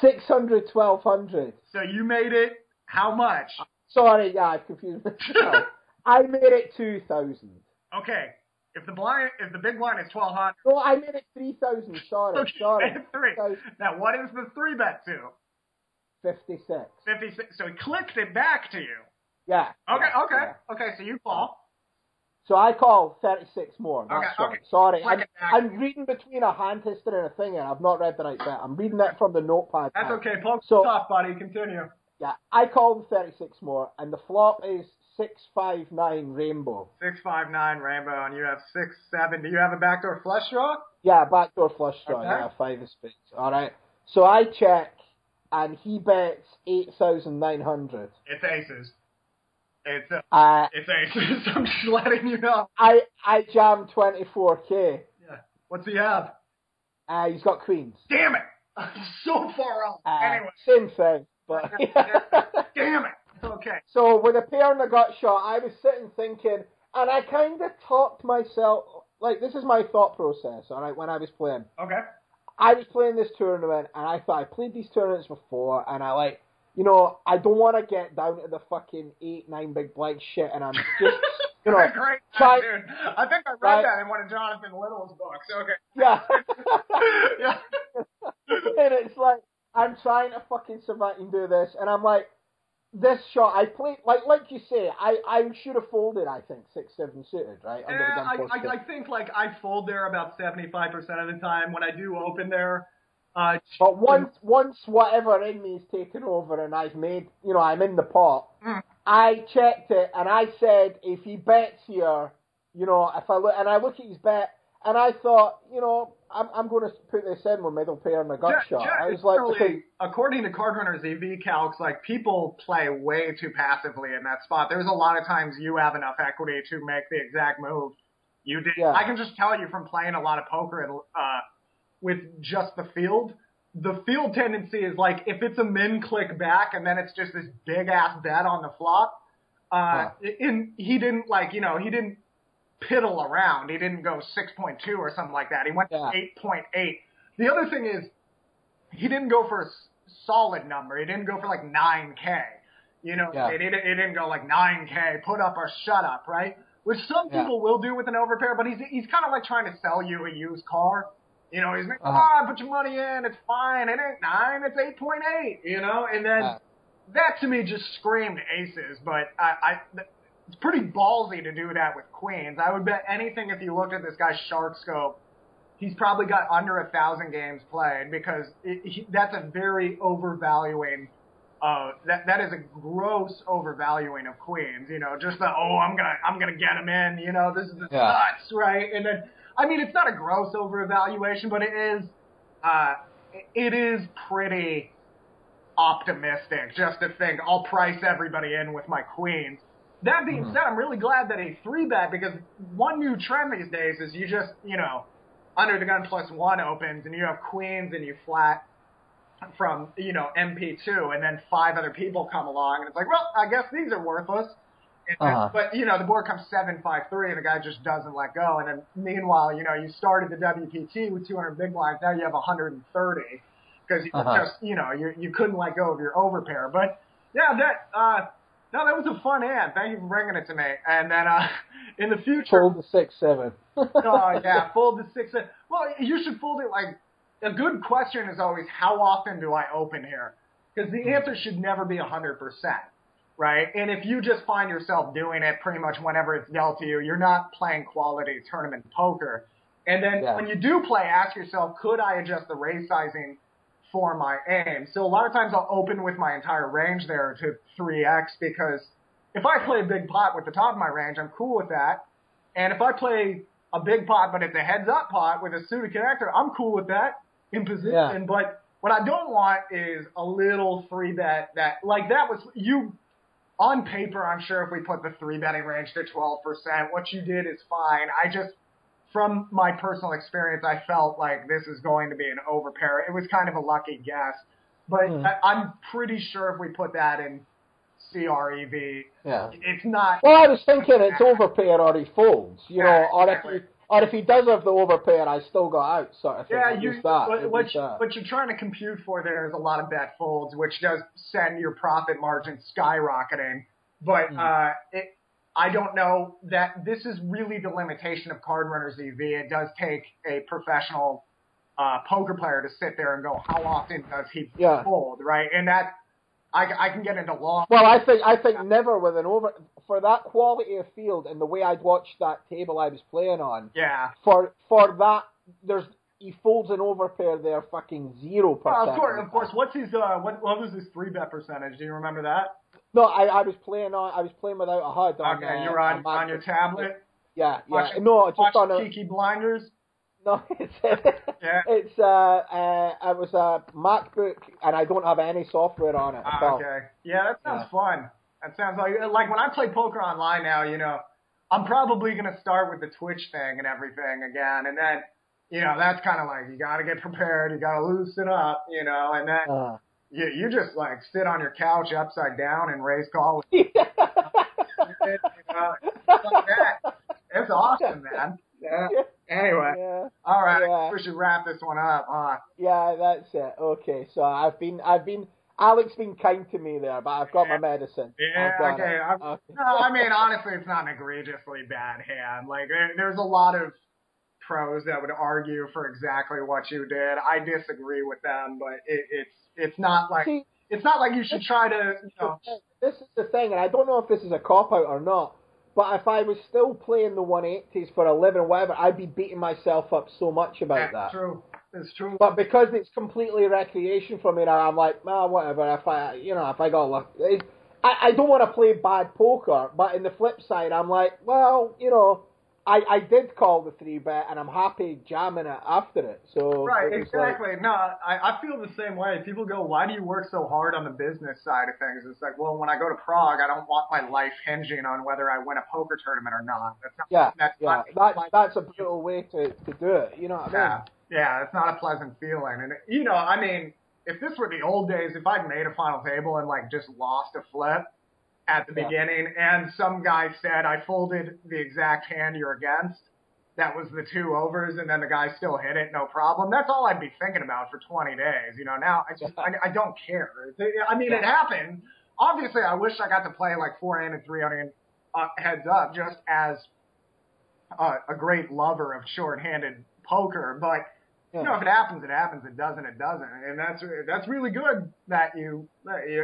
600, 1200. So you made it how much? Sorry, yeah, I've confused myself. I made it two thousand. Okay, if the blind, if the big blind is 1200, No, I made it three thousand. Sorry, okay, sorry. three. Now what is the three bet to? Fifty-six. 56. So he clicked it back to you. Yeah. Okay, yeah, okay, yeah. okay. So you call. So I call thirty-six more. That's Okay, right. okay. Sorry, I'm. I'm reading between a hand history and a thing, and I've not read the right bit. I'm reading it from the notepad. That's okay. Poke So- tough, buddy. Continue. Yeah, I called 36 more, and the flop is 659 rainbow. Six five nine rainbow, and you have six seven. Do you have a backdoor flush draw? Yeah, backdoor flush draw, Okay. yeah, five of spades. Alright. So I check, and he bets 8,900. It's aces. It's uh, Uh, it's aces. I'm just letting you know. I, I jam 24k. Yeah. What's he have? Uh, he's got queens. Damn it! So far off. Uh, anyway, Same thing, but. damn it. Okay. So with a pair and a gut shot, I was sitting thinking, and I kind of talked myself, like, this is my thought process, alright, when I was playing. Okay. I was playing this tournament, and I thought I played these tournaments before, and I like, you know, I don't want to get down to the fucking eight, nine big blind shit, and I'm just, you know, Great, try- dude. I think I read Right. that in one of Jonathan Little's books. Okay. yeah. yeah. and it's like I'm trying to fucking survive and do this, and I'm like, this shot I played like like you say, I I should have folded. I think six seven suited right Yeah, I, I, I think like I fold there about seventy five percent of the time. When I do open there, uh, But once once whatever in me is taken over and I've made you know I'm in the pot, Mm. I checked it and I said if he bets here, you know if I look and I look at his bet and I thought you know I'm I'm going to put this in with middle pair and my gut Ge- shot. I was like, generally, okay, according to Card Runner's EV calcs, like people play way too passively in that spot. There's a lot of times you have enough equity to make the exact move you did. Yeah. I can just tell you from playing a lot of poker and uh, with just the field. The field tendency is like if it's a min click back and then it's just this big ass bet on the flop. Uh, in he didn't like you know he didn't piddle around. He didn't go 6.2 or something like that. He went Yeah. 8.8. The other thing is he didn't go for a solid number. He didn't go for like 9K. You know, Yeah. it, didn't, it didn't go like 9K, put up or shut up, right? Which some Yeah. people will do with an overpair, but he's he's kind of like trying to sell you a used car. You know, he's like, Uh-huh. ah, put your money in, it's fine. It ain't nine, it's 8.8. You know, and then Yeah. that to me just screamed aces. But I, I it's pretty ballsy to do that with queens. I would bet anything if you looked at this guy's SharkScope, he's probably got under a thousand games played because it, he, that's a very overvaluing uh, that that is a gross overvaluing of queens. You know, just the oh, I'm gonna I'm gonna get them in. You know, this is the Yeah. nuts, right? And then, I mean, it's not a gross overvaluation, but it is, uh, it is pretty optimistic just to think I'll price everybody in with my queens. That being Mhm. said, I'm really glad that a three bet because one new trend these days is you just you know under the gun plus one opens and you have queens and you flat from you know MP2 and then five other people come along and it's like well I guess these are worthless. Uh-huh. But you know the board comes seven five three and the guy just doesn't let go and then meanwhile you know you started the WPT with 200 big blinds now you have 130 because you Uh-huh. just you know you you couldn't let go of your overpair. But yeah, that uh no, that was a fun ad. Thank you for bringing it to me. And then uh in the future, Fold the six seven. oh yeah, fold the six. seven. Well, you should fold it like a good question is always how often do I open here? Because the answer should never be a hundred percent, right? And if you just find yourself doing it pretty much whenever it's dealt to you, you're not playing quality tournament poker. And then Yeah. when you do play, ask yourself, could I adjust the raise sizing for my aim? So a lot of times I'll open with my entire range there to 3x because if I play a big pot with the top of my range, I'm cool with that. And if I play a big pot, but it's a heads up pot with a suited connector, I'm cool with that in position. Yeah. But what I don't want is a little three bet that, like that was, you, on paper, I'm sure if we put the three betting range to 12%, what you did is fine. I just, from my personal experience, I felt like this is going to be an overpair. It was kind of a lucky guess. But Hmm. I, I'm pretty sure if we put that in CREV, Yeah. it's not. Well, I was thinking it's overpair already folds, you know, Yeah, or if exactly. Or if he does have the overpair, I still got out, sort of thing. Yeah, you, that. what, what, you, what you're trying to compute for there is a lot of bet folds, which does send your profit margin skyrocketing. But Hmm. uh, it, I don't know that this is really the limitation of Card Runners EV. It does take a professional uh, poker player to sit there and go, how often does he Yeah. fold, right? And that I, I can get into long. Well, I think I think never with an over for that quality of field and the way I'd watched that table I was playing on. yeah. For for that, there's he folds an overpair there, fucking zero percent. Of course, of course. What's his uh, what, what was his three bet percentage? Do you remember that? No, I, I was playing on. I was playing without a HUD. On, Okay, uh, you're on Mac- on your tablet. Yeah, yeah. Watching- no, just Watch on a. Peaky Blinders. No, it's Yeah. it's uh, uh, it was a MacBook, and I don't have any software on it Ah, okay. Yeah, that sounds Yeah. fun. That sounds like like when I play poker online now. You know, I'm probably gonna start with the Twitch thing and everything again, and then you know that's kind of like you got to get prepared, you got to loosen up, you know, and then Uh, you you just like sit on your couch upside down and raise call with you know, like that. It's awesome, man. Yeah. Anyway, yeah, all right, Yeah. we should wrap this one up. Huh? yeah, that's it. Okay, so I've been, I've been, Alex been kind to me there, but I've got my medicine. Yeah, okay. Okay. No, I mean honestly, it's not an egregiously bad hand. Like there, there's a lot of pros that would argue for exactly what you did. I disagree with them, but it, it's it's not like See, it's not like you should try to. You know, this is the thing, and I don't know if this is a cop out or not. But if I was still playing the 180s for a living or whatever, I'd be beating myself up so much about that's that. true. It's true. But because it's completely recreation for me now, I'm like, ah, whatever. If I, you know, if I got luck, I, I don't want to play bad poker. But in the flip side, I'm like, well, you know, I, I did call the three bet, and I'm happy jamming it after it. So Right, was like- exactly. no, I, I feel the same way. People go, why do you work so hard on the business side of things? It's like, well, when I go to Prague, I don't want my life hinging on whether I win a poker tournament or not. That's not, yeah, that's yeah, not, that's that's a brutal way to, to do it. You know what I mean? Yeah, yeah, it's not a pleasant feeling. And you know, I mean, if this were the old days, if I'd made a final table and like just lost a flip at the Yeah. beginning, and some guy said I folded the exact hand you're against, that was the two overs, and then the guy still hit it, no problem. That's all I'd be thinking about for 20 days. You know, now I just I, I don't care. I mean, it happened. Obviously, I wish I got to play like four and three on uh, heads up, just as uh, a great lover of short-handed poker, but you know, if it happens, it happens. It doesn't, it doesn't, and that's that's really good that you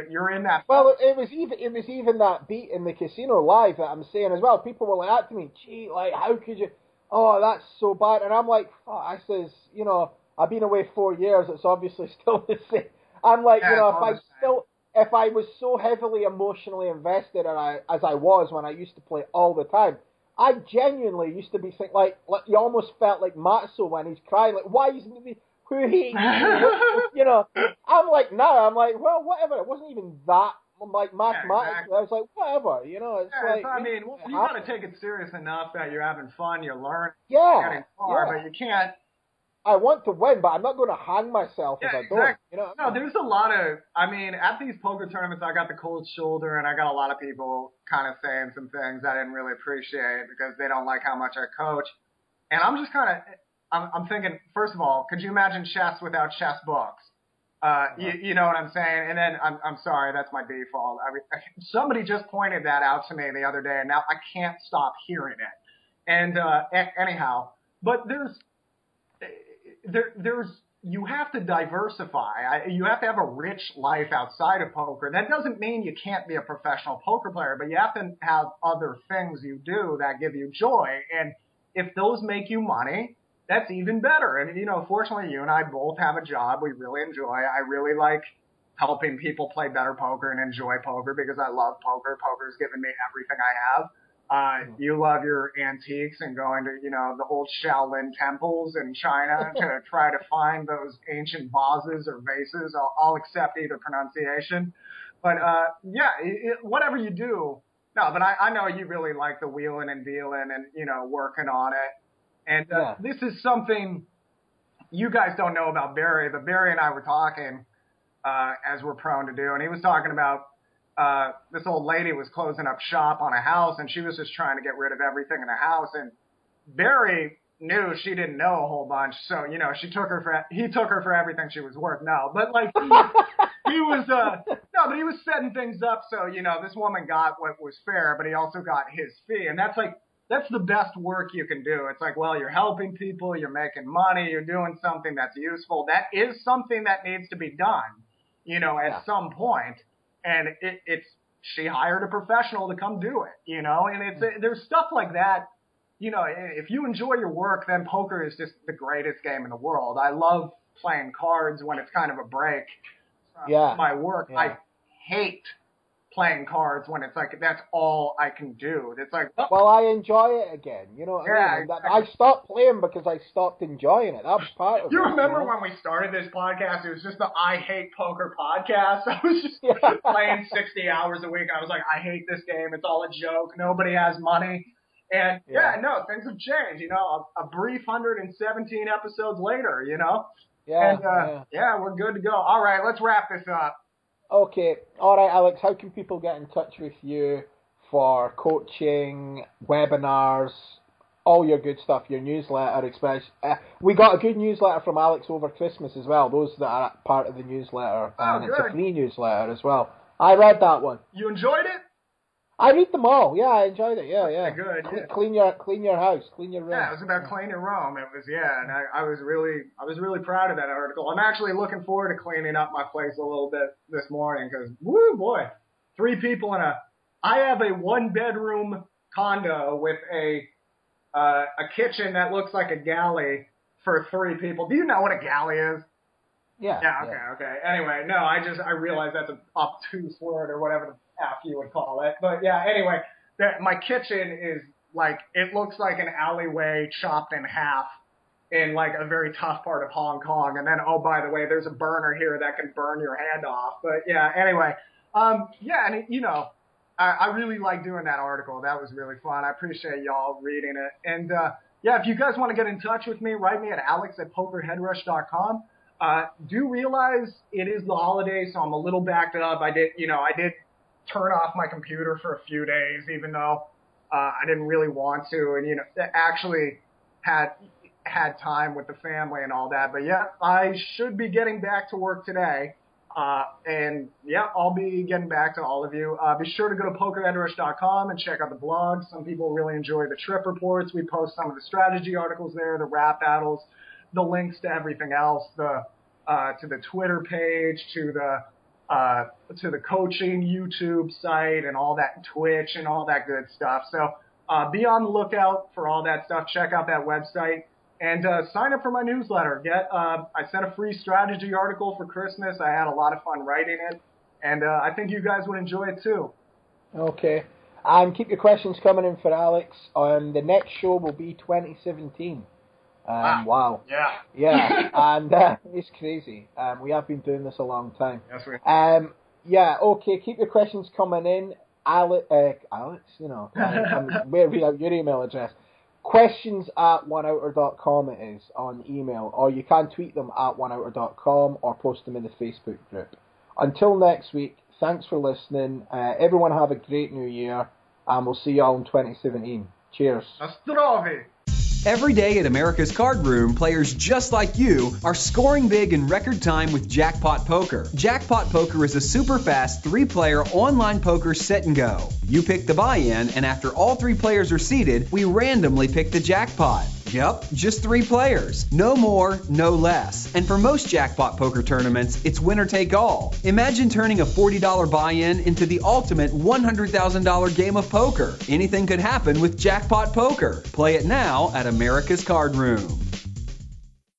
you're in that. Well, it was even it was even that beat in the casino live that I'm saying as well. People were like that to me, gee, like how could you? Oh, that's so bad. And I'm like, fuck. I says, you know, I've been away four years. It's obviously still the same. I'm like, Yeah, you know, if I still if I was so heavily emotionally invested and I, as I was when I used to play all the time, I genuinely used to be think like, like you almost felt like Matzo when he's crying, like why isn't he? Who he? you know, I'm like now I'm like, well, whatever. It wasn't even that like mathematics. Yeah, exactly. I was like, whatever, you know. It's yeah, like, I mean, you, you got to take it serious enough that you're having fun, you're learning, yeah, you're getting far, yeah. but you can't I want to win, but I'm not going to hang myself yeah, if I exactly. don't. You know? No, there's a lot of. I mean, at these poker tournaments, I got the cold shoulder, and I got a lot of people kind of saying some things I didn't really appreciate because they don't like how much I coach. And I'm just kind of. I'm, I'm thinking, first of all, could you imagine chess without chess books? Uh, you, you know what I'm saying? And then I'm, I'm sorry, that's my default. I mean, somebody just pointed that out to me the other day, and now I can't stop hearing it. And uh, a- anyhow, but there's there, there's you have to diversify. You have to have a rich life outside of poker. That doesn't mean you can't be a professional poker player, but you have to have other things you do that give you joy. And if those make you money, that's even better. And you know, fortunately, you and I both have a job we really enjoy. I really like helping people play better poker and enjoy poker because I love poker. Poker's given me everything I have. Uh, you love your antiques and going to, you know, the old Shaolin temples in China to try to find those ancient vases or vases. I'll, I'll accept either pronunciation. But, uh, yeah, it, it, whatever you do. No, but I, I know you really like the wheeling and dealing and, you know, working on it. And, uh, yeah. this is something you guys don't know about Barry, but Barry and I were talking, uh, as we're prone to do. And he was talking about uh, this old lady was closing up shop on a house and she was just trying to get rid of everything in the house and Barry knew she didn't know a whole bunch, so you know she took her for he took her for everything she was worth. No, but like he, he was uh no, but he was setting things up so you know this woman got what was fair, but he also got his fee, and that's like that's the best work you can do. It's like well you're helping people, you're making money, you're doing something that's useful. That is something that needs to be done, you know, at yeah. some point and it, it's she hired a professional to come do it, you know, and it's it, there's stuff like that. You know, if you enjoy your work, then poker is just the greatest game in the world. I love playing cards when it's kind of a break. Yeah. My work. Yeah. I hate playing cards when it's like that's all I can do. It's like oh. well, I enjoy it again. You know, yeah, I, mean? exactly. I stopped playing because I stopped enjoying it. That was part of you it. Remember you know? when we started this podcast? It was just the I hate poker podcast. I was just yeah. playing sixty hours a week. I was like, I hate this game. It's all a joke. Nobody has money. And yeah, yeah no, things have changed. You know, a, a brief 117 episodes later. You know. Yeah, and, uh, yeah. yeah, we're good to go. All right, let's wrap this up. Okay, all right, Alex. How can people get in touch with you for coaching, webinars, all your good stuff, your newsletter, especially? Uh, we got a good newsletter from Alex over Christmas as well. Those that are part of the newsletter, oh, and good. it's a free newsletter as well. I read that one. You enjoyed it? I read them all. Yeah, I enjoyed it. Yeah, yeah. Good. Clean, yeah. clean your clean your house, clean your room. Yeah, it was about cleaning Rome. It was yeah, and I, I was really I was really proud of that article. I'm actually looking forward to cleaning up my place a little bit this morning because woo boy, three people in a. I have a one bedroom condo with a uh, a kitchen that looks like a galley for three people. Do you know what a galley is? Yeah. Yeah. Okay. Yeah. Okay. Anyway, no, I just I realized that's an obtuse word or whatever the F you would call it. But yeah, anyway, that my kitchen is like it looks like an alleyway chopped in half in like a very tough part of Hong Kong. And then oh by the way, there's a burner here that can burn your hand off. But yeah, anyway, um, yeah, and it, you know. I, I really like doing that article. That was really fun. I appreciate y'all reading it. And uh, yeah, if you guys want to get in touch with me, write me at alex at pokerheadrush.com. Uh, do realize it is the holiday, so I'm a little backed up. I did, you know, I did turn off my computer for a few days, even though uh, I didn't really want to, and you know, actually had had time with the family and all that. But yeah, I should be getting back to work today. Uh, and yeah, I'll be getting back to all of you. Uh, be sure to go to pokerheadrush.com and check out the blog. Some people really enjoy the trip reports. We post some of the strategy articles there, the rap battles, the links to everything else, the uh, to the Twitter page, to the uh, to the coaching YouTube site and all that Twitch and all that good stuff. So uh, be on the lookout for all that stuff. Check out that website and uh, sign up for my newsletter. Get uh, I sent a free strategy article for Christmas. I had a lot of fun writing it, and uh, I think you guys would enjoy it too. Okay. And keep your questions coming in for Alex. Um, the next show will be 2017. Um, Ah. wow. Yeah. Yeah, and uh, it's crazy. Um, we have been doing this a long time. Yes, we. Um, yeah, okay, keep your questions coming in. Alex, uh, Alex you know, I'm, I'm way read out your email address. Questions at oneouter.com it is on email, or you can tweet them at oneouter.com or post them in the Facebook group. Until next week, thanks for listening. Uh, everyone have a great new year, and we'll see you all in 2017. Cheers. Astrovi. Every day at America's Card Room, players just like you are scoring big in record time with Jackpot Poker. Jackpot Poker is a super fast three player online poker sit and go. You pick the buy in, and after all three players are seated, we randomly pick the jackpot. Yup, just three players. No more, no less. And for most jackpot poker tournaments, it's winner take all. Imagine turning a $40 buy in into the ultimate $100,000 game of poker. Anything could happen with Jackpot Poker. Play it now at America's Card Room.